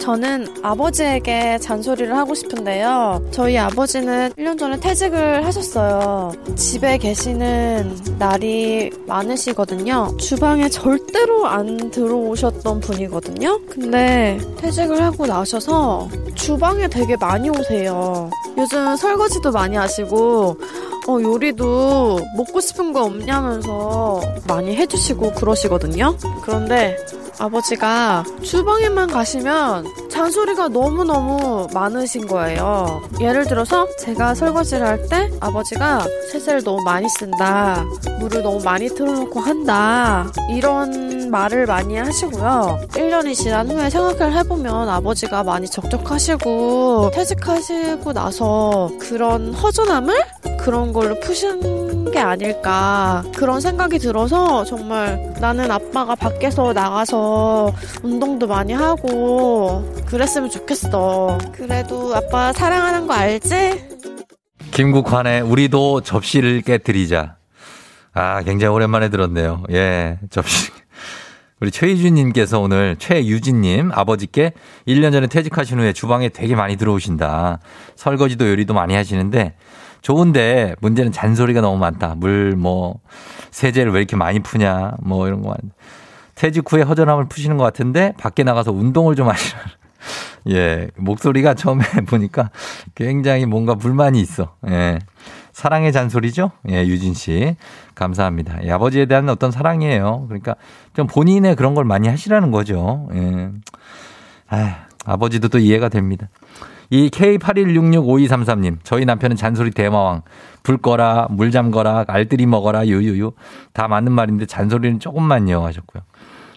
저는 아버지에게 잔소리를 하고 싶은데요. 저희 아버지는 1년 전에 퇴직을 하셨어요. 집에 계시는 날이 많으시거든요. 주방에 절대로 안 들어오셨던 분이거든요. 근데 퇴직을 하고 나셔서 주방에 되게 많이 오세요. 요즘 설거지도 많이 하시고 어, 요리도 먹고 싶은 거 없냐면서 많이 해주시고 그러시거든요. 그런데 아버지가 주방에만 가시면 잔소리가 너무너무 많으신 거예요. 예를 들어서 제가 설거지를 할 때 아버지가 세제를 너무 많이 쓴다. 물을 너무 많이 틀어놓고 한다. 이런 말을 많이 하시고요. 1년이 지난 후에 생각을 해보면 아버지가 많이 적적하시고 퇴직하시고 나서 그런 허전함을 그런 걸로 푸신 게 아닐까 그런 생각이 들어서 정말 나는 아빠가 밖에서 나가서 운동도 많이 하고 그랬으면 좋겠어. 그래도 아빠 사랑하는 거 알지? 김국환의 우리도 접시를 깨뜨리자. 아, 굉장히 오랜만에 들었네요. 예, 접시. 우리 최희준님께서 오늘 최유진님 아버지께 1년 전에 퇴직하신 후에 주방에 되게 많이 들어오신다. 설거지도 요리도 많이 하시는데 좋은데 문제는 잔소리가 너무 많다. 물, 뭐, 세제를 왜 이렇게 많이 푸냐. 뭐 이런 거. 퇴직 후에 허전함을 푸시는 것 같은데 밖에 나가서 운동을 좀 하시라. 예, 목소리가 처음에 보니까 굉장히 뭔가 불만이 있어. 예. 사랑의 잔소리죠? 예, 유진 씨. 감사합니다. 예, 아버지에 대한 어떤 사랑이에요. 그러니까 좀 본인의 그런 걸 많이 하시라는 거죠. 예. 아, 아버지도 또 이해가 됩니다. 이 K81665233님, 저희 남편은 잔소리 대마왕. 불 꺼라, 물 잠거라, 알뜰히 먹어라, 유유유. 다 맞는 말인데 잔소리는 조금만요 하셨고요.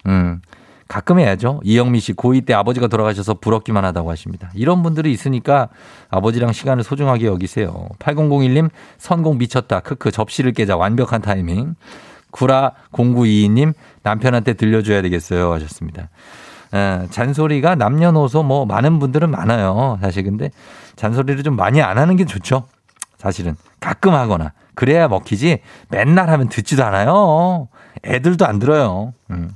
음. 가끔 해야죠. 이영미 씨 고2 때 아버지가 돌아가셔서 부럽기만 하다고 하십니다. 이런 분들이 있으니까 아버지랑 시간을 소중하게 여기세요. 8001님 선공 미쳤다. 크크 접시를 깨자 완벽한 타이밍. 구라 0922님 남편한테 들려줘야 되겠어요 하셨습니다. 에, 잔소리가 남녀노소 뭐 많은 분들은 많아요. 사실 근데 잔소리를 좀 많이 안 하는 게 좋죠. 사실은 가끔 하거나 그래야 먹히지 맨날 하면 듣지도 않아요. 애들도 안 들어요. 음.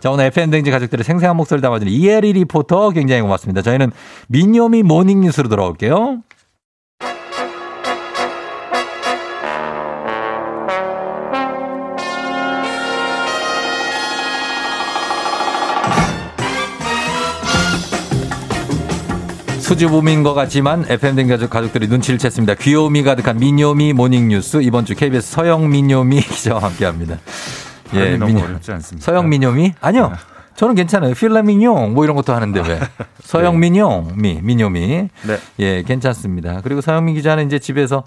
자, 오늘 FM댕지 가족들의 생생한 목소리 담아주는 이혜리 리포터 굉장히 고맙습니다. 저희는 민요미 모닝뉴스로 돌아올게요. 수줍음인 것 같지만 FM댕 가족, 가족들이 눈치를 챘습니다. 귀여움이 가득한 민요미 모닝뉴스 이번 주 KBS 서영 민요미 기자와 함께합니다. 예, 너무 민요. 어렵지 않습니다. 서영 민요미? 아니요. 네. 저는 괜찮아요. 필라민용 뭐 이런 것도 하는데 왜? 서영민용 미 민요미. 네. 예, 괜찮습니다. 그리고 서영민 기자는 이제 집에서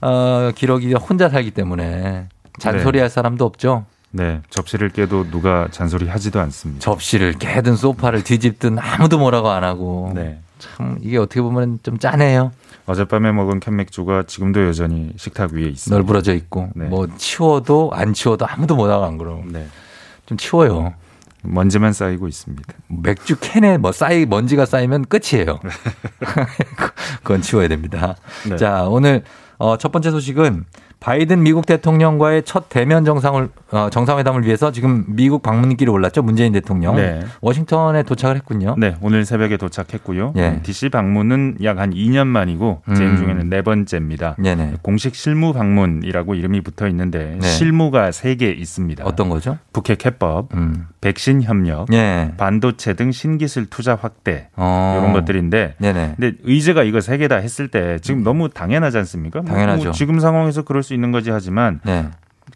어 기러기 혼자 살기 때문에 잔소리 할 네. 사람도 없죠. 네, 접시를 깨도 누가 잔소리 하지도 않습니다. 접시를 깨든 소파를 뒤집든 아무도 뭐라고 안 하고. 네. 참 이게 어떻게 보면 좀 짠해요. 어젯밤에 먹은 캔맥주가 지금도 여전히 식탁 위에 있습니다. 널브러져 있고 네. 뭐 치워도 안 치워도 아무도 뭐라고 안 그러고. 네. 좀 치워요. 먼지만 쌓이고 있습니다. 맥주 캔에 뭐 쌓이 먼지가 쌓이면 끝이에요. 그건 치워야 됩니다. 네. 자 오늘 어, 첫 번째 소식은 바이든 미국 대통령과의 첫 대면 정상을 어, 정상회담을 위해서 지금 미국 방문길에 올랐죠 문재인 대통령 네. 워싱턴에 도착을 했군요. 네, 오늘 새벽에 도착했고요. 예. DC 방문은 약 한 2년 만이고 음. 재임 중에는 네 번째입니다. 네네. 공식 실무 방문이라고 이름이 붙어 있는데 네. 실무가 세 개 있습니다. 어떤 거죠? 북핵 해법, 음. 백신 협력, 예. 반도체 등 신기술 투자 확대 어. 이런 것들인데 네네. 근데 의제가 이거 세 개 다 했을 때 지금 너무 당연하지 않습니까? 뭐, 당연하죠. 뭐 지금 상황에서 그럴 수 있는 거지 하지만 네.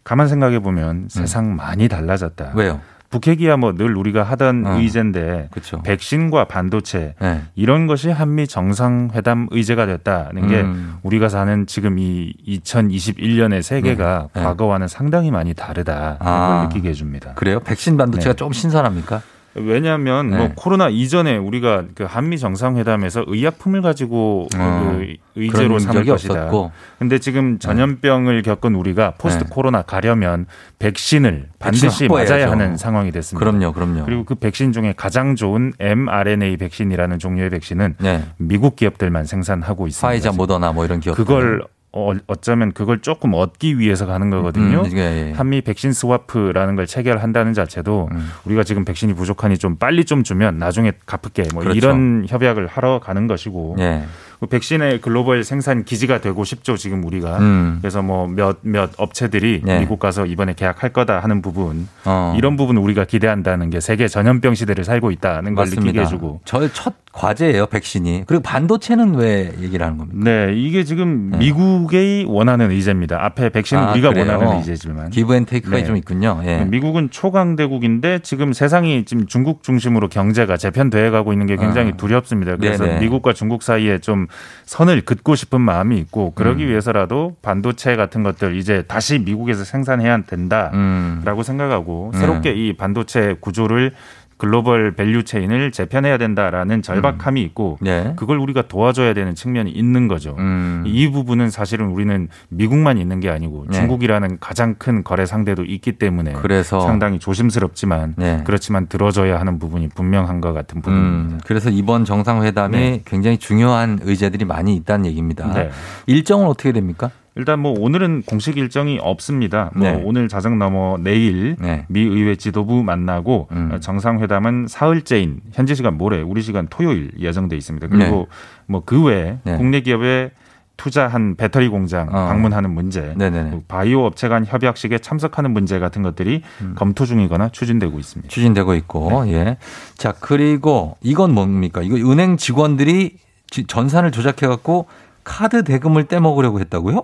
가만 생각해 보면 세상 많이 달라졌다. 왜요? 북핵이야 뭐 늘 우리가 하던 어. 의제인데 그렇죠. 백신과 반도체 네. 이런 것이 한미 정상회담 의제가 됐다는 게 음. 우리가 사는 지금 이 2021년의 세계가 네. 네. 과거와는 상당히 많이 다르다 아. 걸 느끼게 해줍니다. 그래요? 백신 반도체가 네. 조금 신선합니까? 왜냐하면 네. 뭐 코로나 이전에 우리가 그 한미 정상회담에서 의약품을 가지고 어. 그 의제로 삼을 것이다. 없었고. 근데 지금 전염병을 겪은 우리가 포스트 네. 코로나 가려면 백신을 백신 반드시. 맞아야 하는 상황이 됐습니다. 그럼요, 그럼요. 그리고 그 백신 중에 가장 좋은 mRNA 백신이라는 종류의 백신은 네. 미국 기업들만 생산하고 있습니다. 화이자, 모더나 뭐 이런 기업. 그걸 어, 어쩌면 그걸 조금 얻기 위해서 가는 거거든요. 음, 예, 예. 한미 백신 스와프라는 걸 체결한다는 자체도 음. 우리가 지금 백신이 부족하니 좀 빨리 좀 주면 나중에 갚을게 뭐 그렇죠. 이런 협약을 하러 가는 것이고 예. 그 백신의 글로벌 생산 기지가 되고 싶죠 지금 우리가 음. 그래서 뭐 몇몇 업체들이 네. 미국 가서 이번에 계약할 거다 하는 부분 어. 이런 부분 우리가 기대한다는 게 세계 전염병 시대를 살고 있다는 걸 느끼게 맞습니다. 해주고 저의 첫 과제예요, 백신이. 그리고 반도체는 왜 얘기를 하는 겁니까? 네 이게 지금 네. 미국의 원하는 의제입니다 앞에 백신은 아, 우리가 그래요? 원하는 의제지만 give and take가 네. 좀 있군요. 예. 미국은 초강대국인데 지금 세상이 지금 중국 중심으로 경제가 재편돼 가고 있는 게 굉장히 아. 두렵습니다. 그래서 네네. 미국과 중국 사이에 좀 선을 긋고 싶은 마음이 있고 그러기 음. 위해서라도 반도체 같은 것들 이제 다시 미국에서 생산해야 된다라고 음. 생각하고 음. 새롭게 이 반도체 구조를 global value chain을 재편해야 된다라는 절박함이 있고 네. 그걸 우리가 도와줘야 되는 측면이 있는 거죠. 음. 이 부분은 사실은 우리는 미국만 있는 게 아니고 네. 중국이라는 가장 큰 거래 상대도 있기 때문에 그래서 상당히 조심스럽지만 네. 그렇지만 들어줘야 하는 부분이 분명한 것 같은 음, 부분입니다. 그래서 이번 정상회담이 네. 굉장히 중요한 의제들이 많이 있다는 얘기입니다. 네. 일정은 어떻게 됩니까? 일단 뭐 오늘은 공식 일정이 없습니다. 뭐 네. 오늘 자정 넘어 내일 네. 미 의회 지도부 만나고 음. 정상회담은 사흘째인 현지 시간 모레 우리 시간 토요일 예정돼 있습니다. 그리고 뭐그 외에 네. 국내 기업에 투자한 배터리 공장 어. 방문하는 문제, 네네네. 그리고 바이오 업체 간 협약식에 참석하는 문제 같은 것들이 음. 검토 중이거나 추진되고 있습니다. 추진되고 있고, 네. 예. 자, 그리고 이건 뭡니까? 이거 은행 직원들이 지- 전산을 조작해갖고 카드 대금을 떼먹으려고 했다고요?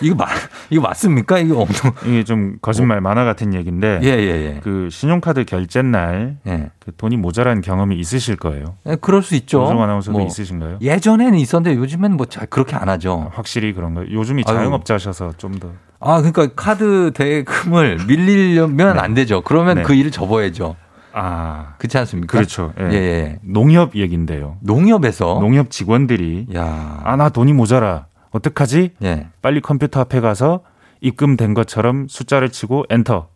이거 맞, 이거 맞습니까? 이거 엄청. 이게 좀 거짓말 만화 같은 얘기인데 예, 예, 그 신용카드 결제 날 예. 예. 그 돈이 모자란 경험이 있으실 거예요. 예, 그럴 수 있죠. 조정 아나운서도 뭐 있으신가요? 예전에는 있었는데 요즘엔 뭐 잘 그렇게 안 하죠. 확실히 그런가요? 요즘이. 자영업자셔서 좀 더. 아, 그러니까 카드 대금을 밀리려면 네. 안 되죠. 그러면 네. 그 일을 접어야죠. 아, 그렇지 않습니까? 그렇죠. 예. 예, 예. 농협 얘긴데요. 농협에서 농협 직원들이 야. 아, 나 돈이 모자라. 어떡하지? 예. 빨리 컴퓨터 앞에 가서 입금된 것처럼 숫자를 치고 엔터.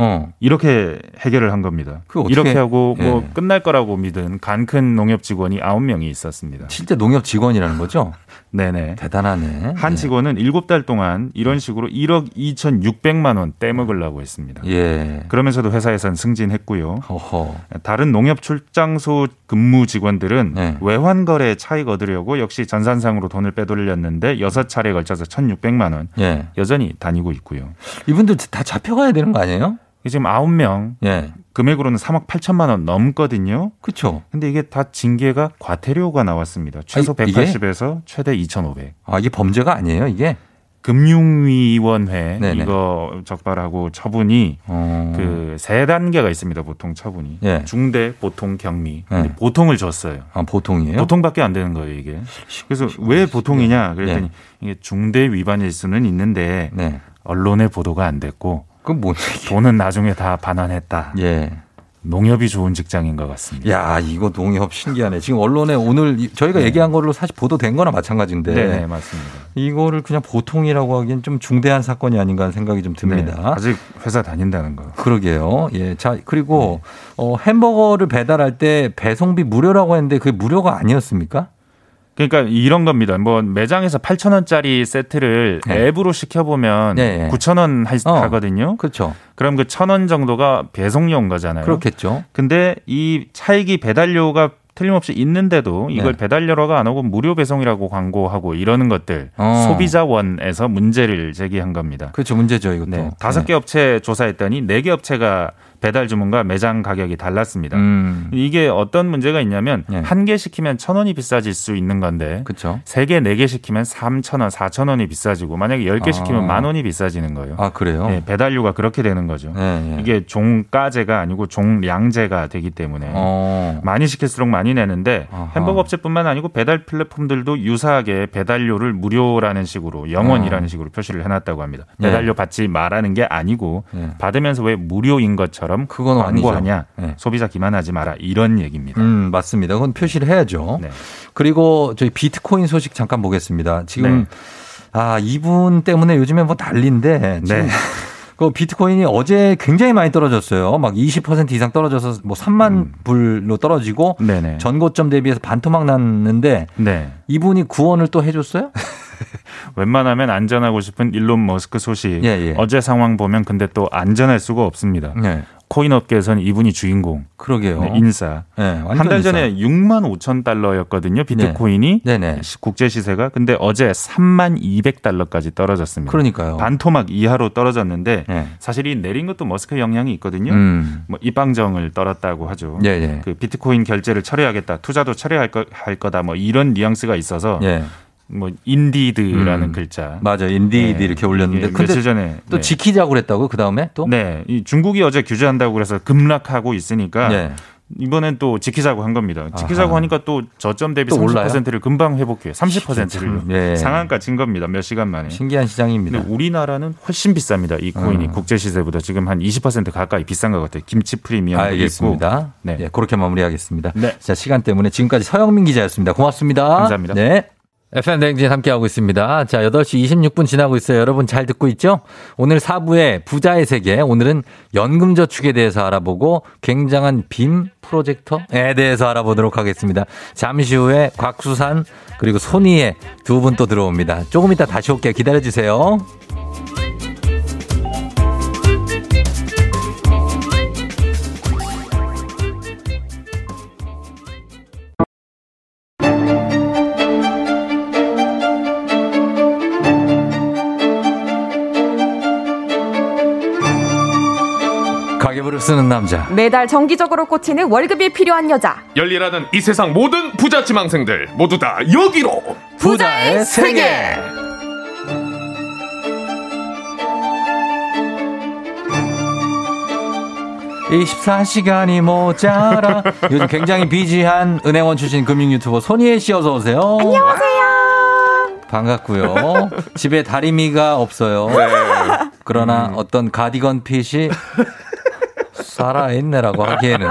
어. 이렇게 해결을 한 겁니다. 어떻게- 이렇게 하고 뭐 예. 끝날 거라고 믿은 간 큰 농협 직원이 9명이 있었습니다. 실제 농협 직원이라는 거죠? 네네. 대단하네. 한 예. 직원은 7달 동안 이런 식으로 1억 2,600만 원 떼먹으려고 했습니다. 예. 그러면서도 회사에선 승진했고요. 허허. 다른 농협 출장소 근무 직원들은 네. 외환 거래 차익 얻으려고 역시 전산상으로 돈을 빼돌렸는데 여섯 차례에 걸쳐서 1,600만 원 예. 여전히 다니고 있고요. 이분들 다 잡혀가야 되는 거 아니에요? 지금 9명 예. 금액으로는 3억 8천만 원 넘거든요. 그쵸. 근데 이게 다 징계가 과태료가 나왔습니다. 최소 아니, 이게? 180에서 최대 2,500. 아, 이게 범죄가 아니에요, 이게? 금융위원회 네네. 이거 적발하고 처분이 어. 그세 단계가 있습니다. 보통 처분이 예. 중대, 보통, 경미. 네. 보통을 줬어요. 아, 보통이에요? 보통밖에 안 되는 거예요 이게. 그래서 왜 보통이냐 그랬더니 네. 이게 중대 위반 일 수는 있는데 네. 언론의 보도가 안 됐고 그건 뭔 돈은 나중에 다 반환했다. 예. 농협이 좋은 직장인 것 같습니다. 야, 이거 농협 신기하네. 지금 언론에 오늘 저희가 네. 얘기한 걸로 사실 보도된 거나 마찬가지인데. 네, 네, 맞습니다. 이거를 그냥 보통이라고 하기엔 좀 중대한 사건이 아닌가 하는 생각이 좀 듭니다. 네, 아직 회사 다닌다는 거. 그러게요. 예. 자, 그리고 네. 어, 햄버거를 배달할 때 배송비 무료라고 했는데 그게 무료가 아니었습니까? 그러니까 이런 겁니다. 뭐 매장에서 8천 원짜리 세트를 네. 앱으로 시켜보면 네. 9천 원 어, 하거든요. 그렇죠. 그럼 그 천 원 정도가 배송료인 거잖아요. 그렇겠죠. 근데 이 차익이 배달료가 틀림없이 있는데도 이걸 네. 배달료가 안 오고 무료 배송이라고 광고하고 이러는 것들 어. 소비자원에서 문제를 제기한 겁니다. 그렇죠. 문제죠, 이것도. 네. 다섯 개 업체 조사했더니 네 개 업체가 배달 주문과 매장 가격이 달랐습니다. 음. 이게 어떤 문제가 있냐면 네. 한개 시키면 천 원이 비싸질 수 있는 건데 세 개, 네 개 시키면 삼천 원, 사천 원이 비싸지고 만약에 열 개 시키면 아. 만 원이 비싸지는 거예요. 아 그래요? 네, 배달료가 그렇게 되는 거죠. 네, 네. 이게 종가제가 아니고 종량제가 되기 때문에 어. 많이 시킬수록 많이 내는데 아하. 햄버거 업체뿐만 아니고 배달 플랫폼들도 유사하게 배달료를 무료라는 식으로 영원이라는 어. 식으로 표시를 해놨다고 합니다. 네. 배달료 받지 말라는 게 아니고 네. 받으면서 왜 무료인 것처럼 것처럼 그건 광고하냐 네. 소비자 기만하지 마라 이런 얘기입니다. 음, 맞습니다. 그건 표시를 해야죠. 네. 그리고 저희 비트코인 소식 잠깐 보겠습니다. 지금 네. 아 이분 때문에 요즘에 뭐 난리인데 네. 그 비트코인이 어제 굉장히 많이 떨어졌어요. 막 20% 이상 떨어져서 뭐 3만 음. 불로 떨어지고 네네. 전고점 대비해서 반토막 났는데 네. 이분이 구원을 또 해줬어요? 웬만하면 안전하고 싶은 일론 머스크 소식. 예, 예. 어제 상황 보면 근데 또 안전할 수가 없습니다. 예. 코인 업계에서는 이분이 주인공. 그러게요. 네, 인사. 네, 한달 전에 6만 5천 달러였거든요. 비트코인이 네. 네. 국제 시세가. 근데 어제 3만 200 달러까지 떨어졌습니다. 그러니까요. 반토막 이하로 떨어져졌는데 네. 사실 이 내린 것도 머스크 영향이 있거든요. 음. 뭐 입방정을 떨었다고 하죠. 네, 네. 그 비트코인 결제를 철회하겠다. 투자도 철회할 거, 할 거다. 뭐 이런 뉘앙스가 있어서 네. 뭐 indeed라는 음. 글자. 맞아. indeed 네. 이렇게 올렸는데 예, 근데 전에 또 네. 지키자고 그랬다고 그다음에 또? 네. 이 중국이 어제 규제한다고 그래서 급락하고 있으니까 네. 이번엔 또 지키자고 한 겁니다. 지키자고 아하. 하니까 또 저점 대비 또 30%를 금방 회복해요. 30%를 네. 상한가 친 겁니다. 몇 시간 만에. 신기한 시장입니다. 우리나라는 훨씬 비쌉니다. 이 코인이 음. 국제 시세보다 지금 한 20% 가까이 비싼 것 같아요. 김치 프리미엄 알겠습니다. 있고. 네. 네, 그렇게 마무리하겠습니다. 네. 자, 시간 때문에 지금까지 서영민 기자였습니다. 고맙습니다. 감사합니다. 네. FM 댕진 함께하고 있습니다. 자, 8시 26분 지나고 있어요. 여러분 잘 듣고 있죠? 오늘 4부에 부자의 세계. 오늘은 연금저축에 대해서 알아보고 굉장한 빔 프로젝터에 대해서 알아보도록 하겠습니다. 잠시 후에 곽수산 그리고 손희애 두분 또 들어옵니다. 조금 이따 다시 올게요. 기다려주세요. 쓰는 남자. 매달 정기적으로 꽂히는 월급이 필요한 여자. 열일하는 이 세상 모든 부자 지망생들 모두 다 여기로. 부자의 세계. 24시간이 모자라. 요즘 굉장히 비지한 은행원 출신 금융 유튜버 손희애 씨 어서 오세요. 안녕하세요. 반갑고요. 집에 다리미가 없어요. 네. 그러나 음. 어떤 가디건 핏이 살아있네라고 하기에는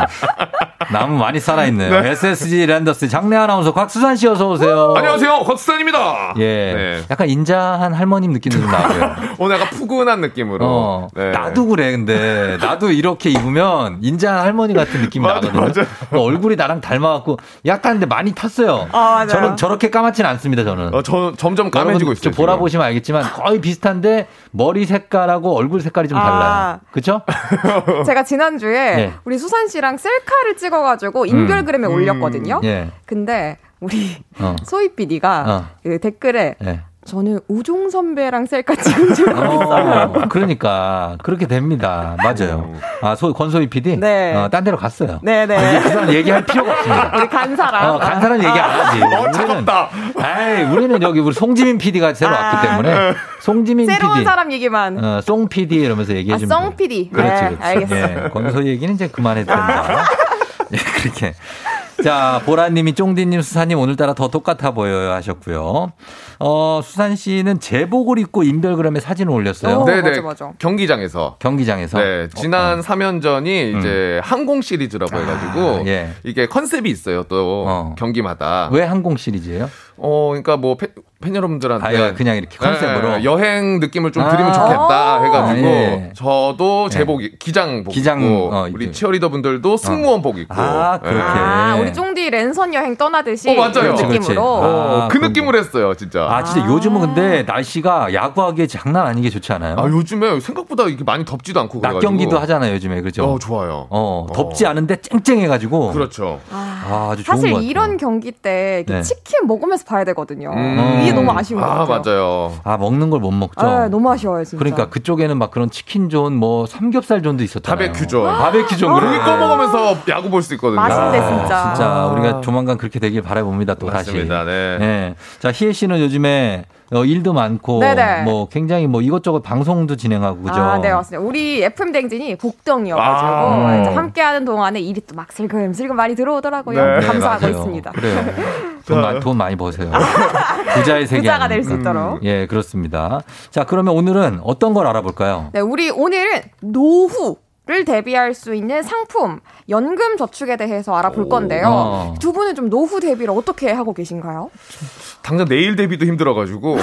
나무 많이 살아있네요. 네. SSG 랜더스 장례 아나운서 곽수산 씨 어서 오세요. 안녕하세요. 곽수산입니다. 예. 네. 약간 인자한 할머님 느낌도 좀 나고요. 오늘 약간 푸근한 느낌으로. 어, 네. 나도 그래. 근데 나도 이렇게 입으면 인자한 할머니 같은 느낌이 맞아, 나거든요. 맞아. 뭐 얼굴이 나랑 닮아갖고 약간 근데 많이 탔어요. 아, 저는 저렇게 까맣진 않습니다. 저는. 어, 저 점점 까매지고 있어요. 보라 보시면 알겠지만 거의 비슷한데 머리 색깔하고 얼굴 색깔이 좀 달라요. 아. 그렇죠? 제가 지난 주에 네. 우리 수산 씨랑 셀카를 찍어 찍어가지고 인별그램에 음. 올렸거든요. 음. 예. 근데 우리 어. 소희 PD가 어. 그 댓글에 예. 저는 우종 선배랑 셀카 찍은 줄 알았어요. 어, 그러니까 그렇게 됩니다. 맞아요. 아, 소, 권소희 PD? 네. 어, 딴 데로 갔어요. 네, 네. 아, 그 사람 얘기할 필요가 없습니다. 우리 간 사람. 어, 간 사람 얘기 안 하지. 어, 차갑다. 에이, 우리는 여기 우리 송지민 PD가 새로 아, 왔기 때문에 네. 송지민 새로운 PD. 사람 얘기만. 어, 송 PD 이러면서 얘기해 주면 아, 송 PD. 그렇지, 그렇지. 네, 알겠습니다. 예, 권소희 얘기는 이제 그만해도 된다. 예, 그렇게. 자, 보라님이 쫑디님, 수사님 오늘따라 더 똑같아 보여요 하셨고요. 어, 수산 씨는 제복을 입고 인별그램에 사진을 올렸어요. 네네. 맞아, 맞아. 경기장에서. 경기장에서. 네. 지난 어. 3연전이 음. 이제 항공 시리즈라고 해 가지고 아, 예. 이게 컨셉이 있어요. 또 어. 경기마다. 왜 항공 시리즈예요? 어, 그러니까 뭐 팬, 팬 여러분들한테 아, 그냥 이렇게 컨셉으로 네, 여행 느낌을 좀 아~ 드리면 좋겠다 해가지고 예. 저도 네. 제복 네. 기장복 기장 입고 어, 우리 치어리더 분들도 승무원복 입고 아 그렇게 아, 우리 쫑디 랜선 여행 떠나듯이 어, 맞아요. 그 느낌으로 어, 아, 그 느낌으로 했어요 진짜. 아 진짜 요즘은 근데 날씨가 야구하기에 장난 아니게 좋지 않아요? 아 요즘에 생각보다 이렇게 많이 덥지도 않고 낮 경기도 하잖아요 요즘에 그죠? 어 좋아요. 어 덥지 않은데 쨍쨍해가지고 그렇죠. 아, 주 사실 이런 경기 때 네. 치킨 먹으면서 봐야 되거든요. 음. 이게 너무 아쉬운 것 아, 같아요. 맞아요. 아, 먹는 걸 못 먹죠. 아, 너무 아쉬워요, 진짜. 그러니까 그쪽에는 막 그런 치킨 존, 뭐 삼겹살 존도 있었잖아요. 바베큐 존. 바베큐 존. 고기 꺼 먹으면서 야구 볼 수 있거든요. 맛있는데 진짜. 아, 진짜 우리가 조만간 그렇게 되길 바라봅니다. 또 맞습니다. 다시. 네. 네. 자, 희애 씨는 요즘 에 어, 일도 많고 네네. 뭐 굉장히 뭐 이것저것 방송도 진행하고 그죠? 아, 네 맞습니다. 우리 FM 대행진이 복덩이여가지고 아~ 함께하는 동안에 일이 또 막 슬금 슬금 많이 들어오더라고요. 네. 감사하고 네, 있습니다. 그래요. 돈, 마, 돈 많이 버세요. 부자의 세계 부자가 될 수 있도록. 음, 예, 그렇습니다. 자, 그러면 오늘은 어떤 걸 알아볼까요? 네, 우리 오늘은 노후 를 대비할 수 있는 상품 연금 저축에 대해서 알아볼 건데요. 어. 두 분은 좀 노후 대비를 어떻게 하고 계신가요? 당장 내일 대비도 힘들어가지고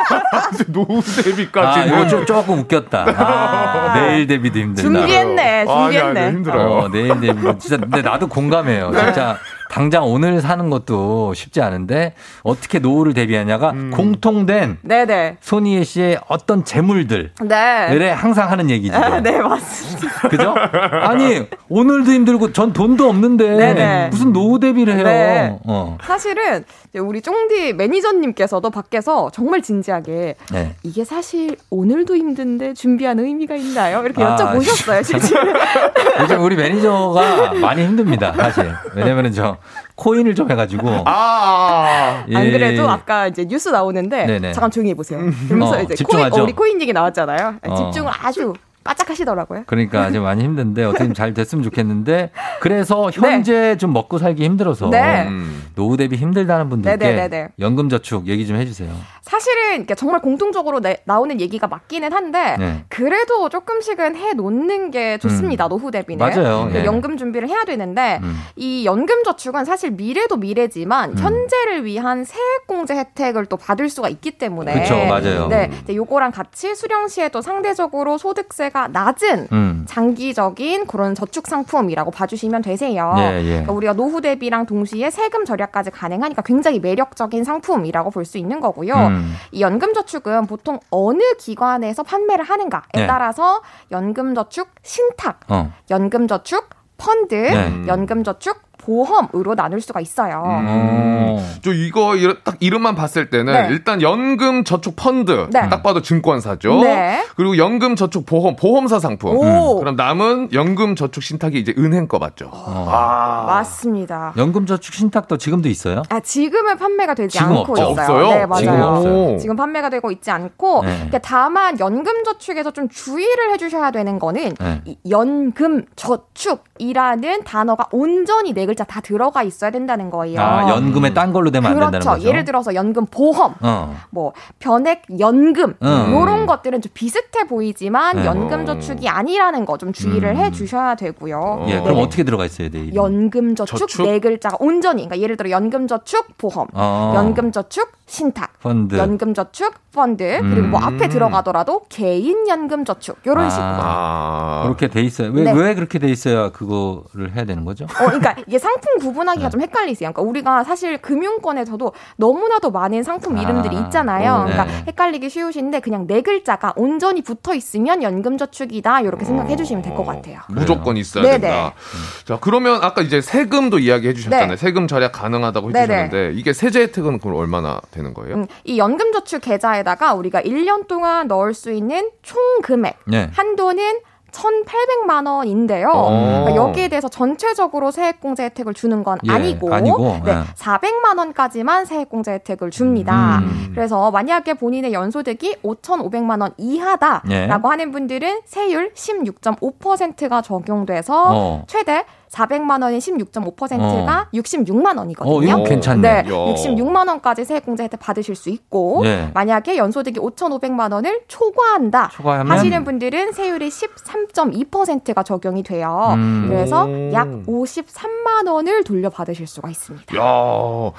노후 대비까지 아, 이거 좀 조금 웃겼다. 아, 내일 대비도 힘들다. 준비했네, 준비했네. 아니, 아니, 힘들어요. 어, 내일 대비 진짜 근데 나도 공감해요. 네. 진짜 당장 오늘 사는 것도 쉽지 않은데 어떻게 노후를 대비하냐가 음. 공통된 네네. 손희애 씨의 어떤 재물들 네. 항상 하는 얘기죠. 아, 네 맞습니다. 그죠? 아니 오늘도 힘들고 전 돈도 없는데 네네. 무슨 노후 대비를 해요. 네. 어. 사실은 우리 쫑디 매니저님께서도 밖에서 정말 진지하게 네. 이게 사실 오늘도 힘든데 준비한 의미가 있나요? 이렇게 아, 여쭤보셨어요. 요즘 우리 매니저가 많이 힘듭니다. 사실 왜냐면은 저 코인을 좀 해가지고. 아, 아, 예. 안 그래도 아까 이제 뉴스 나오는데 네네. 잠깐 조용히 해보세요. 그러면서 어, 이제 집중하죠. 코인, 어, 우리 코인 얘기 나왔잖아요. 어. 집중을 아주 바짝 하시더라고요. 그러니까 좀 많이 힘든데 어떻게 잘 됐으면 좋겠는데 그래서 네. 현재 네. 좀 먹고 살기 힘들어서 네. 노후 대비 힘들다는 분들께 네네네네. 연금 저축 얘기 좀 해주세요. 사실은 정말 공통적으로 내, 나오는 얘기가 맞기는 한데 네. 그래도 조금씩은 해 놓는 게 좋습니다. 음. 노후 대비는 맞아요. 그 네. 연금 준비를 해야 되는데 음. 이 연금 저축은 사실 미래도 미래지만 음. 현재를 위한 세액공제 혜택을 또 받을 수가 있기 때문에 그렇죠, 맞아요. 네, 요거랑 같이 수령 시에도 상대적으로 소득세 가치가 낮은 음. 장기적인 그런 저축 상품이라고 봐주시면 되세요. 예, 예. 그러니까 우리가 노후 대비랑 동시에 세금 절약까지 가능하니까 굉장히 매력적인 상품이라고 볼 수 있는 거고요. 음. 이 연금 저축은 보통 어느 기관에서 판매를 하는가에 네. 따라서 연금 저축 신탁, 어. 연금 저축 펀드, 네. 연금 저축 보험으로 나눌 수가 있어요. 음. 저 이거 딱 이름만 봤을 때는 네. 일단 연금 저축 펀드 네. 딱 봐도 증권사죠. 네. 그리고 연금 저축 보험 보험사 상품. 음. 그럼 남은 연금 저축 신탁이 이제 은행 거 맞죠? 어. 아. 맞습니다. 연금 저축 신탁도 지금도 있어요? 아 지금은 판매가 되지 지금 않고 없죠. 있어요. 없어요? 네 맞아요. 지금, 없어요. 지금 판매가 되고 있지 않고 네. 그러니까 다만 연금 저축에서 좀 주의를 해주셔야 되는 거는 네. 연금 저축이라는 단어가 온전히 내 글자 다 들어가 있어야 된다는 거예요. 아, 연금에 딴 걸로 되면 그렇죠. 안 된다는 거죠. 예를 들어서 연금 보험, 어. 뭐 변액 연금 음. 이런 것들은 좀 비슷해 보이지만 네. 연금 저축이 아니라는 거 좀 주의를 음. 해 주셔야 되고요. 예, 그럼 네. 어떻게 들어가 있어야 돼요? 연금 저축, 네 글자가 온전히 그러니까 예를 들어 연금 저축 보험, 어. 연금 저축 신탁, 펀드. 연금 저축 펀드 그리고 뭐 앞에 음. 들어가더라도 개인 연금 저축 이런 아. 식으로 아. 그렇게 돼 있어요. 왜왜 네. 왜 그렇게 돼 있어야 그거를 해야 되는 거죠? 어, 그러니까 이게 상품 구분하기가 네. 좀 헷갈리세요. 그러니까 우리가 사실 금융권에서도 너무나도 많은 상품 이름들이 아. 있잖아요. 오, 네. 그러니까 헷갈리기 쉬우신데 그냥 네 글자가 온전히 붙어 있으면 연금 저축이다 이렇게 생각해 주시면 될 것 같아요. 무조건 있어야 네네. 된다. 자 그러면 아까 이제 세금도 이야기해 주셨잖아요. 네. 세금 절약 가능하다고 해주셨는데 이게 세제 혜택은 그럼 얼마나 되는 거예요? 음, 이 연금 저축 계좌에다가 우리가 1년 동안 넣을 수 있는 총 금액 네. 한도는 1,800만 원인데요. 어. 그러니까 여기에 대해서 전체적으로 세액공제 혜택을 주는 건 예, 아니고, 아니고 네, 예. 400만 원까지만 세액공제 혜택을 줍니다. 음. 그래서 만약에 본인의 연소득이 5,500만 원 이하다라고 예. 하는 분들은 세율 16.5%가 적용돼서 어. 최대 400만 원인 16.5%가 어. 66만 원이거든요. 어, 괜찮네. 네, 66만 원까지 세액공제 혜택 받으실 수 있고 네. 만약에 연소득이 5,500만 원을 초과한다 초과하면? 하시는 분들은 세율이 13.2%가 적용이 돼요. 음. 그래서 약 53만 원을 돌려받으실 수가 있습니다. 야,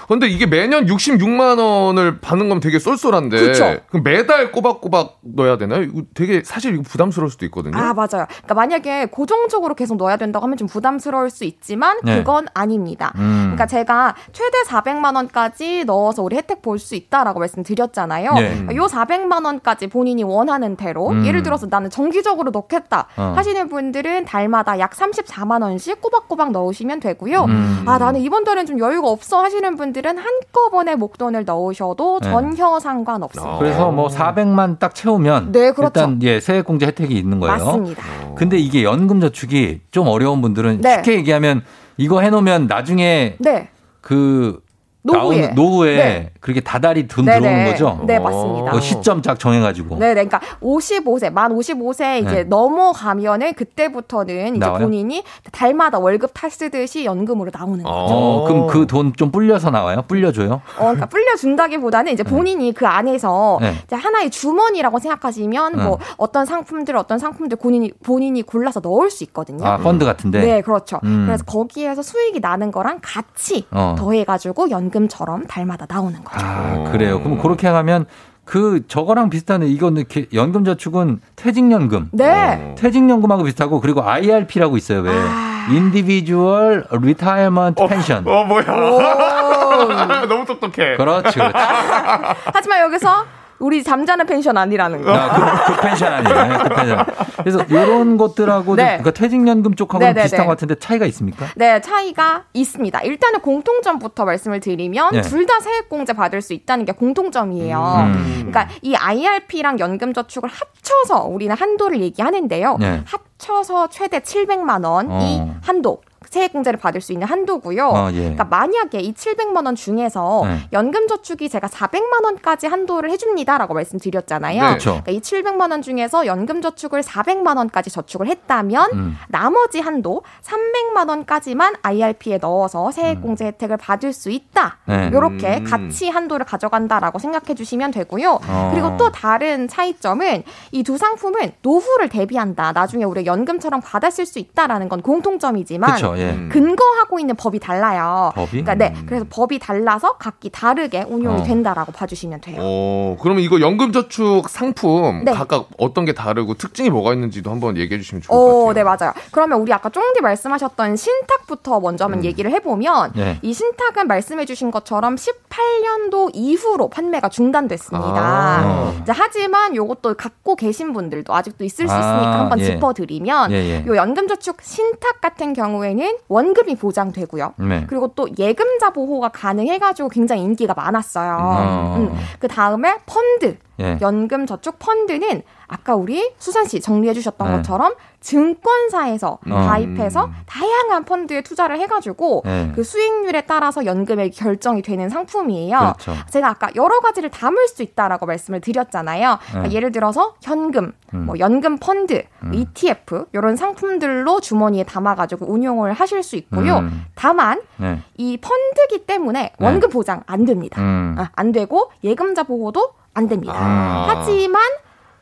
근데 이게 매년 66만 원을 받는 건 되게 쏠쏠한데 그쵸? 그럼 매달 꼬박꼬박 넣어야 되나요? 이거 되게 사실 이거 부담스러울 수도 있거든요. 아 맞아요. 그러니까 만약에 고정적으로 계속 넣어야 된다고 하면 좀 부담스러울 수 있지만 네. 그건 아닙니다. 음. 그러니까 제가 최대 400만 원까지 넣어서 우리 혜택 볼 수 있다라고 말씀드렸잖아요. 네. 요 400만 원까지 본인이 원하는 대로 음. 예를 들어서 나는 정기적으로 넣겠다 어. 하시는 분들은 달마다 약 34만 원씩 꼬박꼬박 넣으시면 되고요. 음. 아 나는 이번 달엔 좀 여유가 없어 하시는 분들은 한꺼번에 목돈을 넣으셔도 네. 전혀 상관없습니다. 그래서 뭐 400만 딱 채우면 네, 그렇죠. 일단 예 세액공제 혜택이 있는 거예요. 맞습니다. 근데 이게 연금저축이 좀 어려운 분들은 네. 쉽게 얘기하면 이거 해놓으면 나중에 네. 그 노후에, 노후에 네. 그렇게 다달이 돈 네네. 들어오는 거죠? 네, 맞습니다. 그 시점 딱 정해 가지고. 네, 네. 그러니까 55세, 만 55세 이제 네. 넘어가면은 그때부터는 이제 본인이 달마다 월급 타 쓰듯이 연금으로 나오는 거죠. 어, 그럼 그 돈 좀 불려서 나와요? 불려줘요? 어, 그러니까 불려준다기보다는 이제 네. 본인이 그 안에서 네. 이제 하나의 주머니라고 생각하시면 뭐 어떤 상품들, 어떤 상품들 본인이 본인이 골라서 넣을 수 있거든요. 아, 펀드 같은데. 네, 그렇죠. 음. 그래서 거기에서 수익이 나는 거랑 같이 어. 더해 가지고 연금 처럼 달마다 나오는 거죠. 아, 그래요. 그럼 그렇게 하면 그 저거랑 비슷하네. 이거는 연금저축은 퇴직연금. 네. 퇴직연금하고 비슷하고 그리고 IRP라고 있어요. 왜? 아. Individual Retirement Pension. 어 뭐야? 너무 똑똑해. 그렇지, 그렇지. 하지만 여기서 우리 잠자는 펜션 아니라는 거. 아, 그, 그 펜션 아니에요. 그 펜션. 그래서 이런 것들하고 네. 그러니까 퇴직연금 쪽하고는 네네네. 비슷한 것 같은데 차이가 있습니까? 네, 차이가 있습니다. 일단은 공통점부터 말씀을 드리면 네. 둘다 세액공제 받을 수 있다는 게 공통점이에요. 음. 그러니까 이 IRP랑 연금저축을 합쳐서 우리는 한도를 얘기하는데요. 네. 합쳐서 최대 700만 원이 어. 한도. 세액 공제를 받을 수 있는 한도고요. 어, 예. 그러니까 만약에 이 700만 원 중에서 네. 연금 저축이 제가 400만 원까지 한도를 해줍니다라고 말씀드렸잖아요. 네. 그러니까 이 700만 원 중에서 연금 저축을 400만 원까지 저축을 했다면 음. 나머지 한도 300만 원까지만 IRP에 넣어서 세액 공제 음. 혜택을 받을 수 있다. 네. 이렇게 음. 같이 한도를 가져간다라고 생각해 주시면 되고요. 어. 그리고 또 다른 차이점은 이 두 상품은 노후를 대비한다. 나중에 우리 연금처럼 받았을 수 있다라는 건 공통점이지만 그쵸, 예. 음. 근거하고 있는 법이 달라요. 법이? 그러니까 네, 음. 그래서 법이 달라서 각기 다르게 운용이 어. 된다라고 봐주시면 돼요. 어, 그러면 이거 연금저축 상품 네. 각각 어떤 게 다르고 특징이 뭐가 있는지도 한번 얘기해 주시면 좋을 것 어, 같아요. 네, 맞아요. 그러면 우리 아까 쫑디 말씀하셨던 신탁부터 먼저 한번 음. 얘기를 해보면 네. 이 신탁은 말씀해 주신 것처럼 18년도 이후로 판매가 중단됐습니다. 아. 이제 하지만 이것도 갖고 계신 분들도 아직도 있을 수 아, 있으니까 아, 한번 예. 짚어드리면 예, 예. 요 연금저축 신탁 같은 경우에는 경우에는 원금이 보장되고요. 네. 그리고 또 예금자 보호가 가능해가지고 굉장히 인기가 많았어요. 어. 음. 그 다음에 펀드, 예. 연금 저축 펀드는 아까 우리 수산 씨 정리해 주셨던 네. 것처럼 증권사에서 음. 가입해서 다양한 펀드에 투자를 해가지고 네. 그 수익률에 따라서 연금액 결정이 되는 상품이에요. 그렇죠. 제가 아까 여러 가지를 담을 수 있다라고 말씀을 드렸잖아요. 그러니까 네. 예를 들어서 현금, 음. 뭐 연금 펀드, 음. ETF 이런 상품들로 주머니에 담아가지고 운용을 하실 수 있고요. 음. 다만 네. 이 펀드기 때문에 네. 원금 보장 안 됩니다. 음. 아, 안 되고 예금자 보호도 안 됩니다. 아. 하지만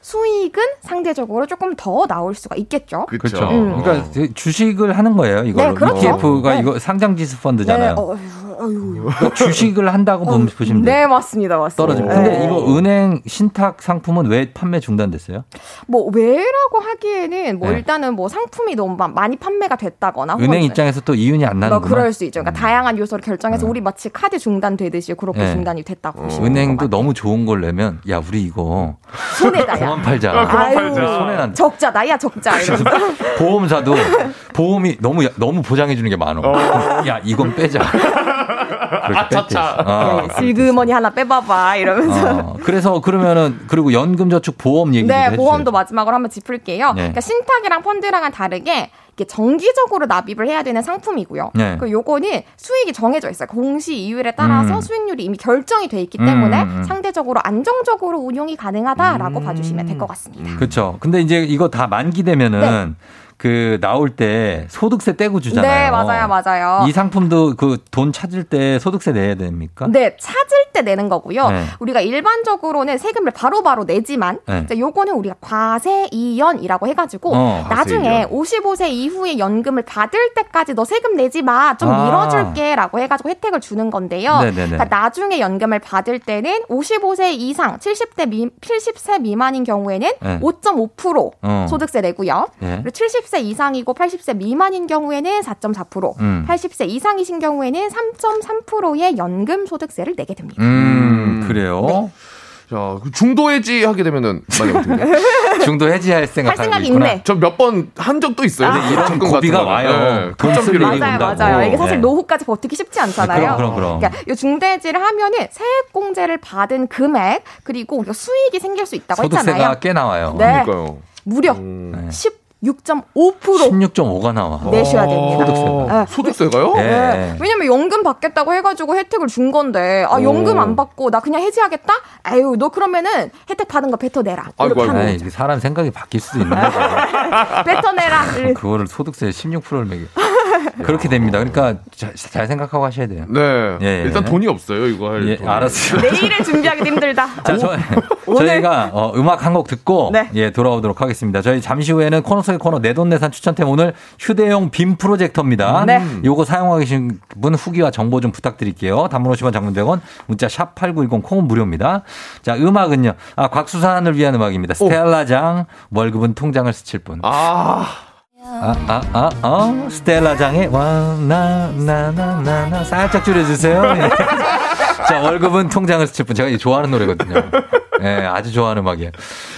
수익은 상대적으로 조금 더 나올 수가 있겠죠. 그렇죠. 음. 그러니까 주식을 하는 거예요. 이거 네, 그렇죠. ETF가 네. 이거 상장지수 펀드잖아요. 네. 어, 그러니까 주식을 한다고 어, 보시면 돼요. 네, 맞습니다. 맞습니다. 떨어지면. 근데 네. 이거 은행 신탁 상품은 왜 판매 중단됐어요? 뭐 왜라고 하기에는 뭐 네. 일단은 뭐 상품이 너무 많이 판매가 됐다거나 은행 입장에서 또 이윤이 안 나는 거 그럴 수 있죠. 그러니까 음. 다양한 요소를 결정해서 음. 우리 마치 카드 중단되듯이 그렇게 네. 중단이 됐다고 어. 보시면 은행도 너무 좋은 걸 내면 야 우리 이거 손해다 그만 팔자. 아, 팔자. 손해 난. 적자 나야 적자. 보험사도 보험이 너무 너무 보장해 주는 게 많어. 어. 야 이건 빼자. 아차차. 어, 네, 슬그머니 하나 빼봐봐 이러면서. 어, 그래서 그러면은 그리고 연금저축 보험 얘기 네, 보험도 마지막으로 한번 짚을게요. 네. 그러니까 신탁이랑 펀드랑은 다르게 이게 정기적으로 납입을 해야 되는 상품이고요. 네. 그 요거는 수익이 정해져 있어요. 공시 이율에 따라서 음. 수익률이 이미 결정이 돼 있기 때문에 음, 음. 상대적으로 안정적으로 운용이 가능하다라고 음. 봐주시면 될 것 같습니다. 그렇죠. 근데 이제 이거 다 만기되면은 네. 그 나올 때 소득세 떼고 주잖아요. 네, 맞아요, 맞아요. 이 상품도 그 돈 찾을 때 소득세 내야 됩니까? 네, 찾을 때 내는 거고요. 네. 우리가 일반적으로는 세금을 바로바로 바로 내지만 네. 요거는 우리가 과세 이연이라고 해가지고 어, 나중에 55세 이후에 연금을 받을 때까지 너 세금 내지 마, 좀 아. 밀어줄게라고 해가지고 혜택을 주는 건데요. 그러니까 나중에 연금을 받을 때는 55세 이상 70대 미, 70세 미만인 경우에는 네. 5.5% 어. 소득세 내고요. 네. 그리고 70세 70세 이상이고 80세 미만인 경우에는 4.4%, 음. 80세 이상이신 경우에는 3.3%의 연금 소득세를 내게 됩니다. 음, 그래요? 네. 자, 그 중도 해지 하게 되면은 만약 어떻게 중도 해지할 생각 할 생각이 있네. 저몇 번 한 적도 있어요. 아. 이런 고비가 와요. 네. 맞아요, 맞아요. 이게 사실 네. 노후까지 버티기 쉽지 않잖아요. 그럼, 그럼, 그럼. 그러니까 이 중도 해지를 하면은 세액공제를 받은 금액 그리고 우리가 수익이 생길 수 있다고 소득세가 했잖아요. 소득세가 꽤 나와요. 네. 그러니까요. 무려 음. 10 16.5% 16.5가 나와. 내셔야 됩니다. 소득세가. 네. 소득세가요? 네. 네. 왜냐면 연금 받겠다고 해가지고 혜택을 준 건데 아 연금 안 받고 나 그냥 해지하겠다? 아유 너 그러면은 혜택 받은 거 뱉어내라. 아이고, 아이고. 아니, 사람 생각이 바뀔 수도 있는 거죠. 뱉어내라. 그거를 소득세 16%를 매겨. 그렇게 됩니다. 그러니까 잘, 잘, 생각하고 하셔야 돼요. 네. 예, 예. 일단 돈이 없어요. 이거 할. 예, 알았어요. 내일을 준비하기 힘들다. 자, 저, 저희가 어, 음악 한 곡 듣고 네. 예 돌아오도록 하겠습니다. 저희 잠시 후에는 코너 속의 코너 내돈내산 추천템 오늘 휴대용 빔 프로젝터입니다. 네. 요거 사용하고 계신 분 후기와 정보 좀 부탁드릴게요. 단문 50원 장문 100원 문자 샵 8910 콩은 무료입니다. 자, 음악은요. 아, 곽수산을 위한 음악입니다. 스텔라장 월급은 통장을 스칠 뿐. 아. 아, 아, 아, 어? 스텔라장의 와, 나, 나, 나, 나, 나. 살짝 줄여주세요. 네. 자, 월급은 통장을 스칠 뿐. 제가 좋아하는 노래거든요. 예, 네, 아주 좋아하는 음악이에요.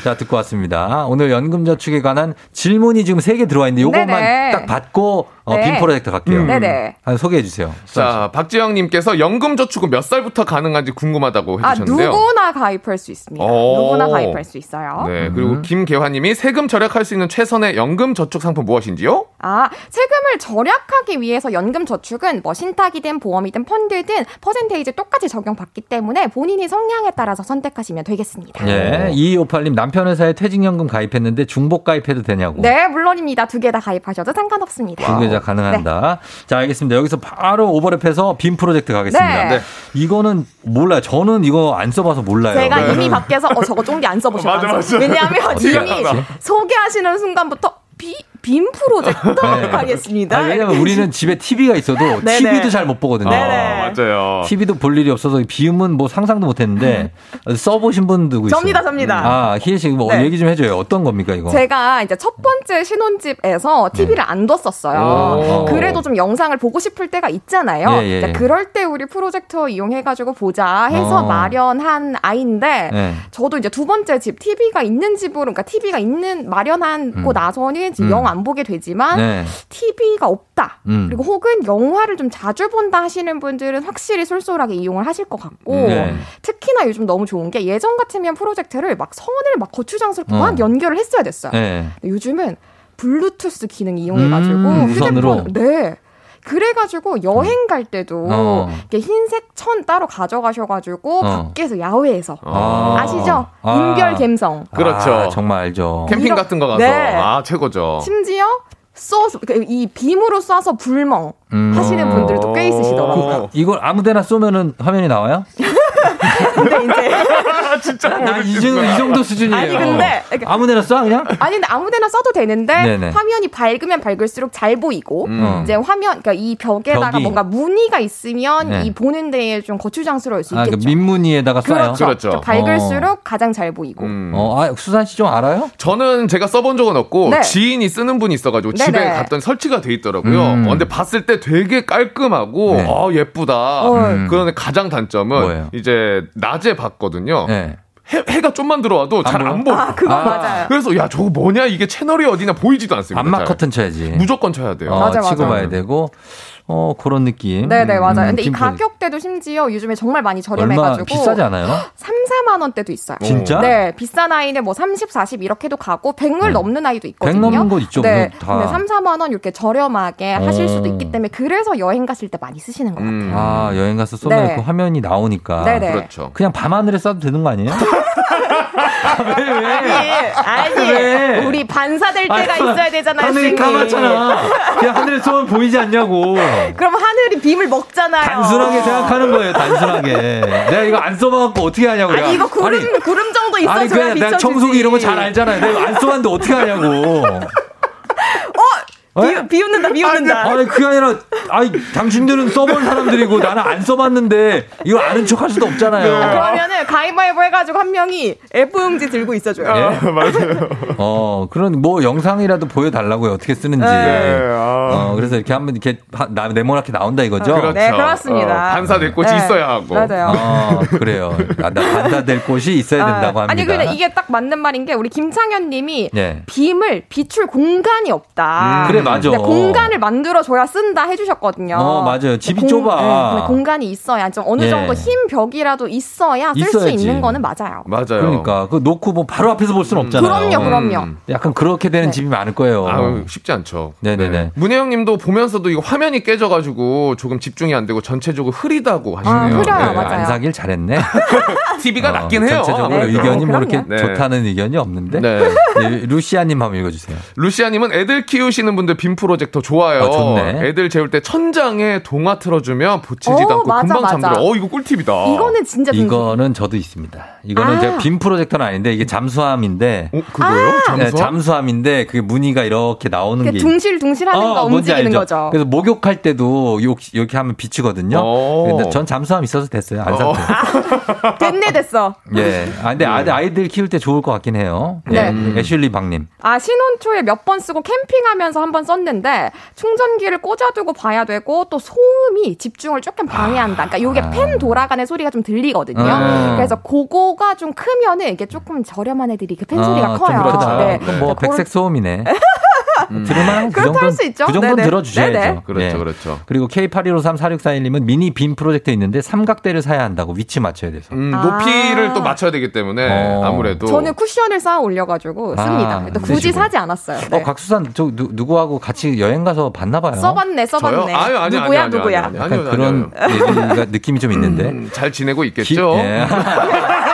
자, 듣고 왔습니다. 오늘 연금저축에 관한 질문이 지금 3개 들어와 있는데 요것만 딱 받고 어, 네. 빔 프로젝트 갈게요. 음. 네네. 소개해 주세요. 자, 박지영님께서 연금 저축은 몇 살부터 가능한지 궁금하다고 아, 해주셨는데요. 아, 누구나 가입할 수 있습니다. 오. 누구나 가입할 수 있어요. 네, 그리고 음. 김계화님이 세금 절약할 수 있는 최선의 연금 저축 상품 무엇인지요? 아, 세금을 절약하기 위해서 연금 저축은 뭐 신탁이든 보험이든 펀드든 퍼센테이지 똑같이 적용받기 때문에 본인이 성향에 따라서 선택하시면 되겠습니다. 네, 2258님 남편 회사에 퇴직연금 가입했는데 중복 가입해도 되냐고. 네, 물론입니다. 두 개 다 가입하셔도 상관없습니다. 두 개다 가능한다. 네. 자, 알겠습니다. 여기서 바로 오버랩해서 빔 프로젝트 가겠습니다. 네. 네. 이거는 몰라요. 저는 이거 안 써봐서 몰라요. 제가 네. 이미 밖에서 어 저거 쫑디 안 써보셨죠? 왜냐하면 이미 소개하시는 순간부터 비 빔 프로젝터 네. 하겠습니다. 아니, 왜냐면 우리는 집에 TV가 있어도 TV도 잘 못 보거든요. 아, 맞아요. TV도 볼 일이 없어서 비움은 뭐 상상도 못 했는데 써보신 분도 있어요. 접니다, 접니다. 아, 희애 씨, 뭐 네. 얘기 좀 해줘요. 어떤 겁니까, 이거? 제가 이제 첫 번째 신혼집에서 TV를 네. 안 뒀었어요. 그래도 좀 영상을 보고 싶을 때가 있잖아요. 예, 예, 예. 그럴 때 우리 프로젝터 이용해가지고 보자 해서 어. 마련한 아이인데 네. 저도 이제 두 번째 집, TV가 있는 집으로, 그러니까 TV가 있는 마련하고 음. 나서는 음. 영안 보게 되지만 네. TV가 없다. 음. 그리고 혹은 영화를 좀 자주 본다 하시는 분들은 확실히 쏠쏠하게 이용을 하실 것 같고 네. 특히나 요즘 너무 좋은 게 예전 같으면 프로젝트를 막 선을 막 거추장스럽게 어. 막 연결을 했어야 됐어요. 네. 요즘은 블루투스 기능 이용해가지고 음, 휴대폰 네 그래가지고 여행 갈 때도 어. 흰색 천 따로 가져가셔가지고 어. 밖에서 야외에서 아. 시죠 아. 인별 갬성. 그렇죠. 아, 정말 알죠. 캠핑 이런, 같은 거 가서 네. 아 최고죠. 심지어 쏘, 그러니까 이 빔으로 쏴서 불멍 음. 하시는 분들도 꽤 있으시더라고요. 그, 이걸 아무데나 쏘면은 화면이 나와요? 근데 이제 진짜 나이 정도, 이 정도 수준이에요. 아니 근데 그러니까, 아무데나 쏴 그냥? 아니 근데 아무데나 써도 되는데 네네. 화면이 밝으면 밝을수록 잘 보이고 음. 이제 화면 그러니까 이 벽에다가 벽이. 뭔가 무늬가 있으면 네. 이 보는 데에 좀 거추장스러울 수 있겠죠. 아, 그 민무늬에다가 쏴요. 그렇죠. 그렇죠. 밝을수록 어. 가장 잘 보이고. 음. 어, 아, 수산 씨 좀 알아요? 저는 제가 써본 적은 없고 네. 지인이 쓰는 분이 있어가지고 네네. 집에 갔더니 설치가 돼 있더라고요. 음. 어, 근데 봤을 때 되게 깔끔하고 네. 어, 예쁘다. 음. 그런데 가장 단점은 뭐예요? 이제 낮에 봤거든요. 네. 해, 해가 좀만 들어와도 잘 안 보여. 아, 그거 아. 맞아요. 그래서 야 저거 뭐냐 이게 채널이 어디나 보이지도 않습니다. 안마 커튼 쳐야지. 무조건 쳐야 돼요. 어, 맞아, 치고 맞아. 봐야 되고 어, 그런 느낌. 네네, 맞아요. 음, 근데 이 가격대도 심지어 요즘에 정말 많이 저렴해가지고. 비싸지 않아요? 3, 4만 원대도 있어요. 진짜? 네, 비싼 아이는 뭐 30, 40 이렇게도 가고 100을 네. 넘는 아이도 있거든요. 100 넘는 거 있죠. 네. 다. 근데 3, 4만 원 이렇게 저렴하게 어. 하실 수도 있기 때문에 그래서 여행 갔을 때 많이 쓰시는 것 같아요. 음. 아, 여행 가서 쏘면 네. 그 화면이 나오니까. 네네. 그렇죠. 그냥 밤하늘에 쏴도 되는 거 아니에요? 왜, 왜? 아니, 아니 왜? 우리 반사 될 때가 아니, 있어야 되잖아요. 하늘이 까맣잖아. 그냥 하늘에 쏘면 보이지 않냐고. 그럼 하늘이 빔을 먹잖아요. 단순하게 생각하는 거예요, 단순하게. 내가 이거 안 써봐갖고 어떻게 하냐고. 아니, 이거 구름, 아니, 구름 정도 있어줘야 아니, 그냥 내가 청소기 이런 거 잘 알잖아요. 내가 안 써봤는데 어떻게 하냐고. 비, 비웃는다, 비웃는다. 아니, 그게 아니라, 아니, 당신들은 써본 사람들이고 나는 안 써봤는데, 이거 아는 척 할 수도 없잖아요. 네. 그러면은 가위바위보 해가지고 한 명이 F용지 들고 있어줘요. 예? 맞아요. 어, 그런, 뭐, 영상이라도 보여달라고요. 어떻게 쓰는지. 네. 아. 어, 그래서 이렇게 한번 이렇게 나, 네모나게 나온다 이거죠? 그렇죠. 네, 그렇습니다. 어, 반사될 곳이 네. 있어야 하고. 맞아요. 어, 그래요. 아, 반사될 곳이 있어야 아, 된다고 합니다. 아니, 근데 이게 딱 맞는 말인 게, 우리 김창현 님이 네. 빔을 비출 공간이 없다. 음, 그래, 맞아. 공간을 만들어줘야 쓴다 해주셨거든요. 어, 맞아요. 집이 공, 좁아. 네, 공간이 있어야 좀 어느 예. 정도 흰 벽이라도 있어야 쓸 수 있는 거는 맞아요. 맞아요. 그러니까 그 놓고 뭐 바로 앞에서 볼 수는 없잖아요. 그럼요, 그럼요. 음. 약간 그렇게 되는 네. 집이 많을 거예요. 아 쉽지 않죠. 네네네. 네. 문혜영님도 보면서도 이거 화면이 깨져가지고 조금 집중이 안 되고 전체적으로 흐리다고 하시네요. 아, 흐려요, 네. 맞아요. 안 사길 잘했네. TV가 어, 낫긴 해요. 전체적으로 네, 의견이 뭐 이렇게 네. 좋다는 의견이 없는데. 네. 루시아님 한번 읽어주세요. 루시아님은 애들 키우시는 분들 빔 프로젝터 좋아요. 아, 좋네. 애들 재울 때 천장에 동화 틀어주면 붙이지도 어, 않고 맞아, 금방 잠들어. 어 이거 꿀팁이다. 이거는 진짜 이거는 저도 있습니다. 이거는 아. 제가 빔 프로젝터는 아닌데 이게 잠수함인데. 어, 그거요? 아. 잠수함? 네, 잠수함인데 그 무늬가 이렇게 나오는 게 둥실둥실하는 어, 거 움직이는 거죠. 그래서 목욕할 때도 이렇게 하면 비치거든요. 어. 근데 전 잠수함 있어서 됐어요. 안 샀어요. 아, 됐네 됐어. 예. 아 근데 네. 아이들 키울 때 좋을 것 같긴 해요. 네. 네. 애슐리 박님. 아 신혼초에 몇 번 쓰고 캠핑하면서 한번 썼는데 충전기를 꽂아두고 봐야 되고 또 소음이 집중을 조금 방해한다. 그러니까 요게 아. 팬 돌아가는 소리가 좀 들리거든요. 음. 그래서 그거가 좀 크면은 이게 조금 저렴한 애들이 그 팬 소리가 아, 커요. 그렇죠. 네. 뭐 백색 소음이네. 음. 들으면 그 정도 수 있죠. 그 정도는 들어주셔야죠. 네네. 그렇죠, 네. 그렇죠. 그리고 K81534641님은 미니 빔 프로젝트 있는데 삼각대를 사야 한다고 위치 맞춰야 돼서. 음, 높이를 아~ 또 맞춰야 되기 때문에 어. 아무래도. 저는 쿠션을 쌓아 올려가지고 씁니다. 아, 굳이 사지 않았어요. 네. 어, 각수산 저 누, 누구하고 같이 여행 가서 봤나 봐요. 써봤네, 써봤네. 저요? 아유, 아니, 누구야, 아니, 누구야? 아니, 아니, 그런 느낌이 좀 있는데. 음, 잘 지내고 있겠죠. 기, 예.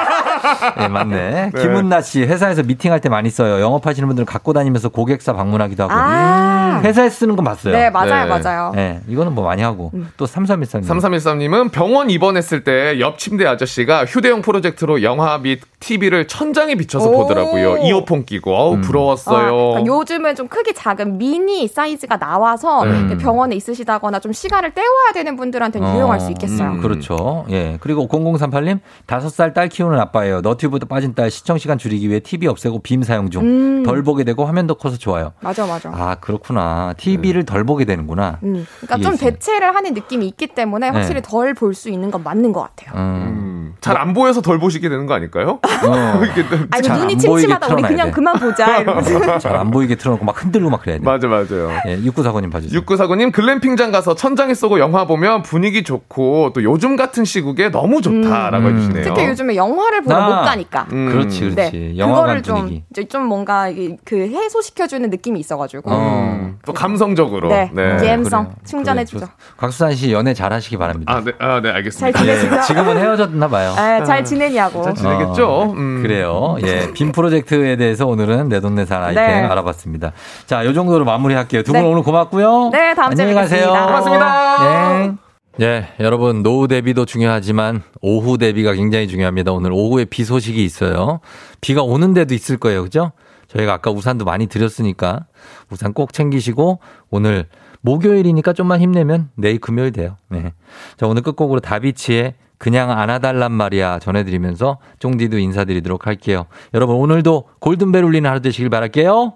네, 맞네. 네. 김은나 씨, 회사에서 미팅할 때 많이 써요. 영업하시는 분들은 갖고 다니면서 고객사 방문하기도 하고. 아~ 회사에 쓰는 건 봤어요. 네, 맞아요, 네. 맞아요. 네, 이거는 뭐 많이 하고. 음. 또 3313님. 3313님은 병원 입원했을 때 옆 침대 아저씨가 휴대용 프로젝트로 영화 및 TV를 천장에 비춰서 보더라고요. 이어폰 끼고. 어우, 음. 부러웠어요. 아, 그러니까 요즘은 좀 크기 작은 미니 사이즈가 나와서 음. 병원에 있으시다거나 좀 시간을 때워야 되는 분들한테는 어, 유용할 수 있겠어요. 음, 그렇죠. 예. 그리고 0038님, 5살 딸 키우는 아빠예요. 너튜브도 빠진 딸 시청 시간 줄이기 위해 TV 없애고 빔 사용 중. 음. 덜 보게 되고 화면도 커서 좋아요. 맞아, 맞아. 아, 그렇구나. TV를 덜 보게 되는구나. 음. 그러니까 좀 대체를 하는 느낌이 있기 때문에 확실히 네. 덜볼 수 있는 건 맞는 것 같아요. 음. 잘안 보여서 덜 보시게 되는 거 아닐까요? 어. 아니 눈이 침침하다 우리 그냥 돼. 그만 보자 이러면서 잘안 보이게 틀어놓고 막 흔들고 막 그래야 돼. 맞아 맞아요. 예, 육구사고님 봐주세요. 육구사고님 글램핑장 가서 천장에 쏘고 영화 보면 분위기 좋고 또 요즘 같은 시국에 너무 좋다라고 음. 해주시네요. 특히 요즘에 영화를 보러 아. 못 가니까. 음. 그렇지 그렇지. 네. 그거를 좀, 좀 뭔가 그 해소시켜주는 느낌이 있어가지고. 어. 또 감성적으로. 네. 네. 감성 그래 충전해주죠. 그래. 곽수산 씨 연애 잘하시기 바랍니다. 아 네, 아, 네 알겠습니다. 잘 지내시죠? 예, 지금은 헤어졌나 봐요. 아, 잘 지내냐고. 잘 지내겠죠. 어, 음. 그래요. 예, 빔 프로젝트에 대해서 오늘은 내돈내산 아이템 네. 알아봤습니다. 자, 요 정도로 마무리할게요. 두분 네. 오늘 고맙고요. 네, 다음 주에 가세요. 고맙습니다. 네. 예, 여러분 노후 대비도 중요하지만 오후 대비가 굉장히 중요합니다. 오늘 오후에 비 소식이 있어요. 비가 오는 데도 있을 거예요. 그죠? 저희가 아까 우산도 많이 드렸으니까 우산 꼭 챙기시고 오늘 목요일이니까 좀만 힘내면 내일 금요일 돼요. 네. 자, 오늘 끝곡으로 다비치의 그냥 안아달란 말이야 전해드리면서 쫑디도 인사드리도록 할게요. 여러분 오늘도 골든벨 울리는 하루 되시길 바랄게요.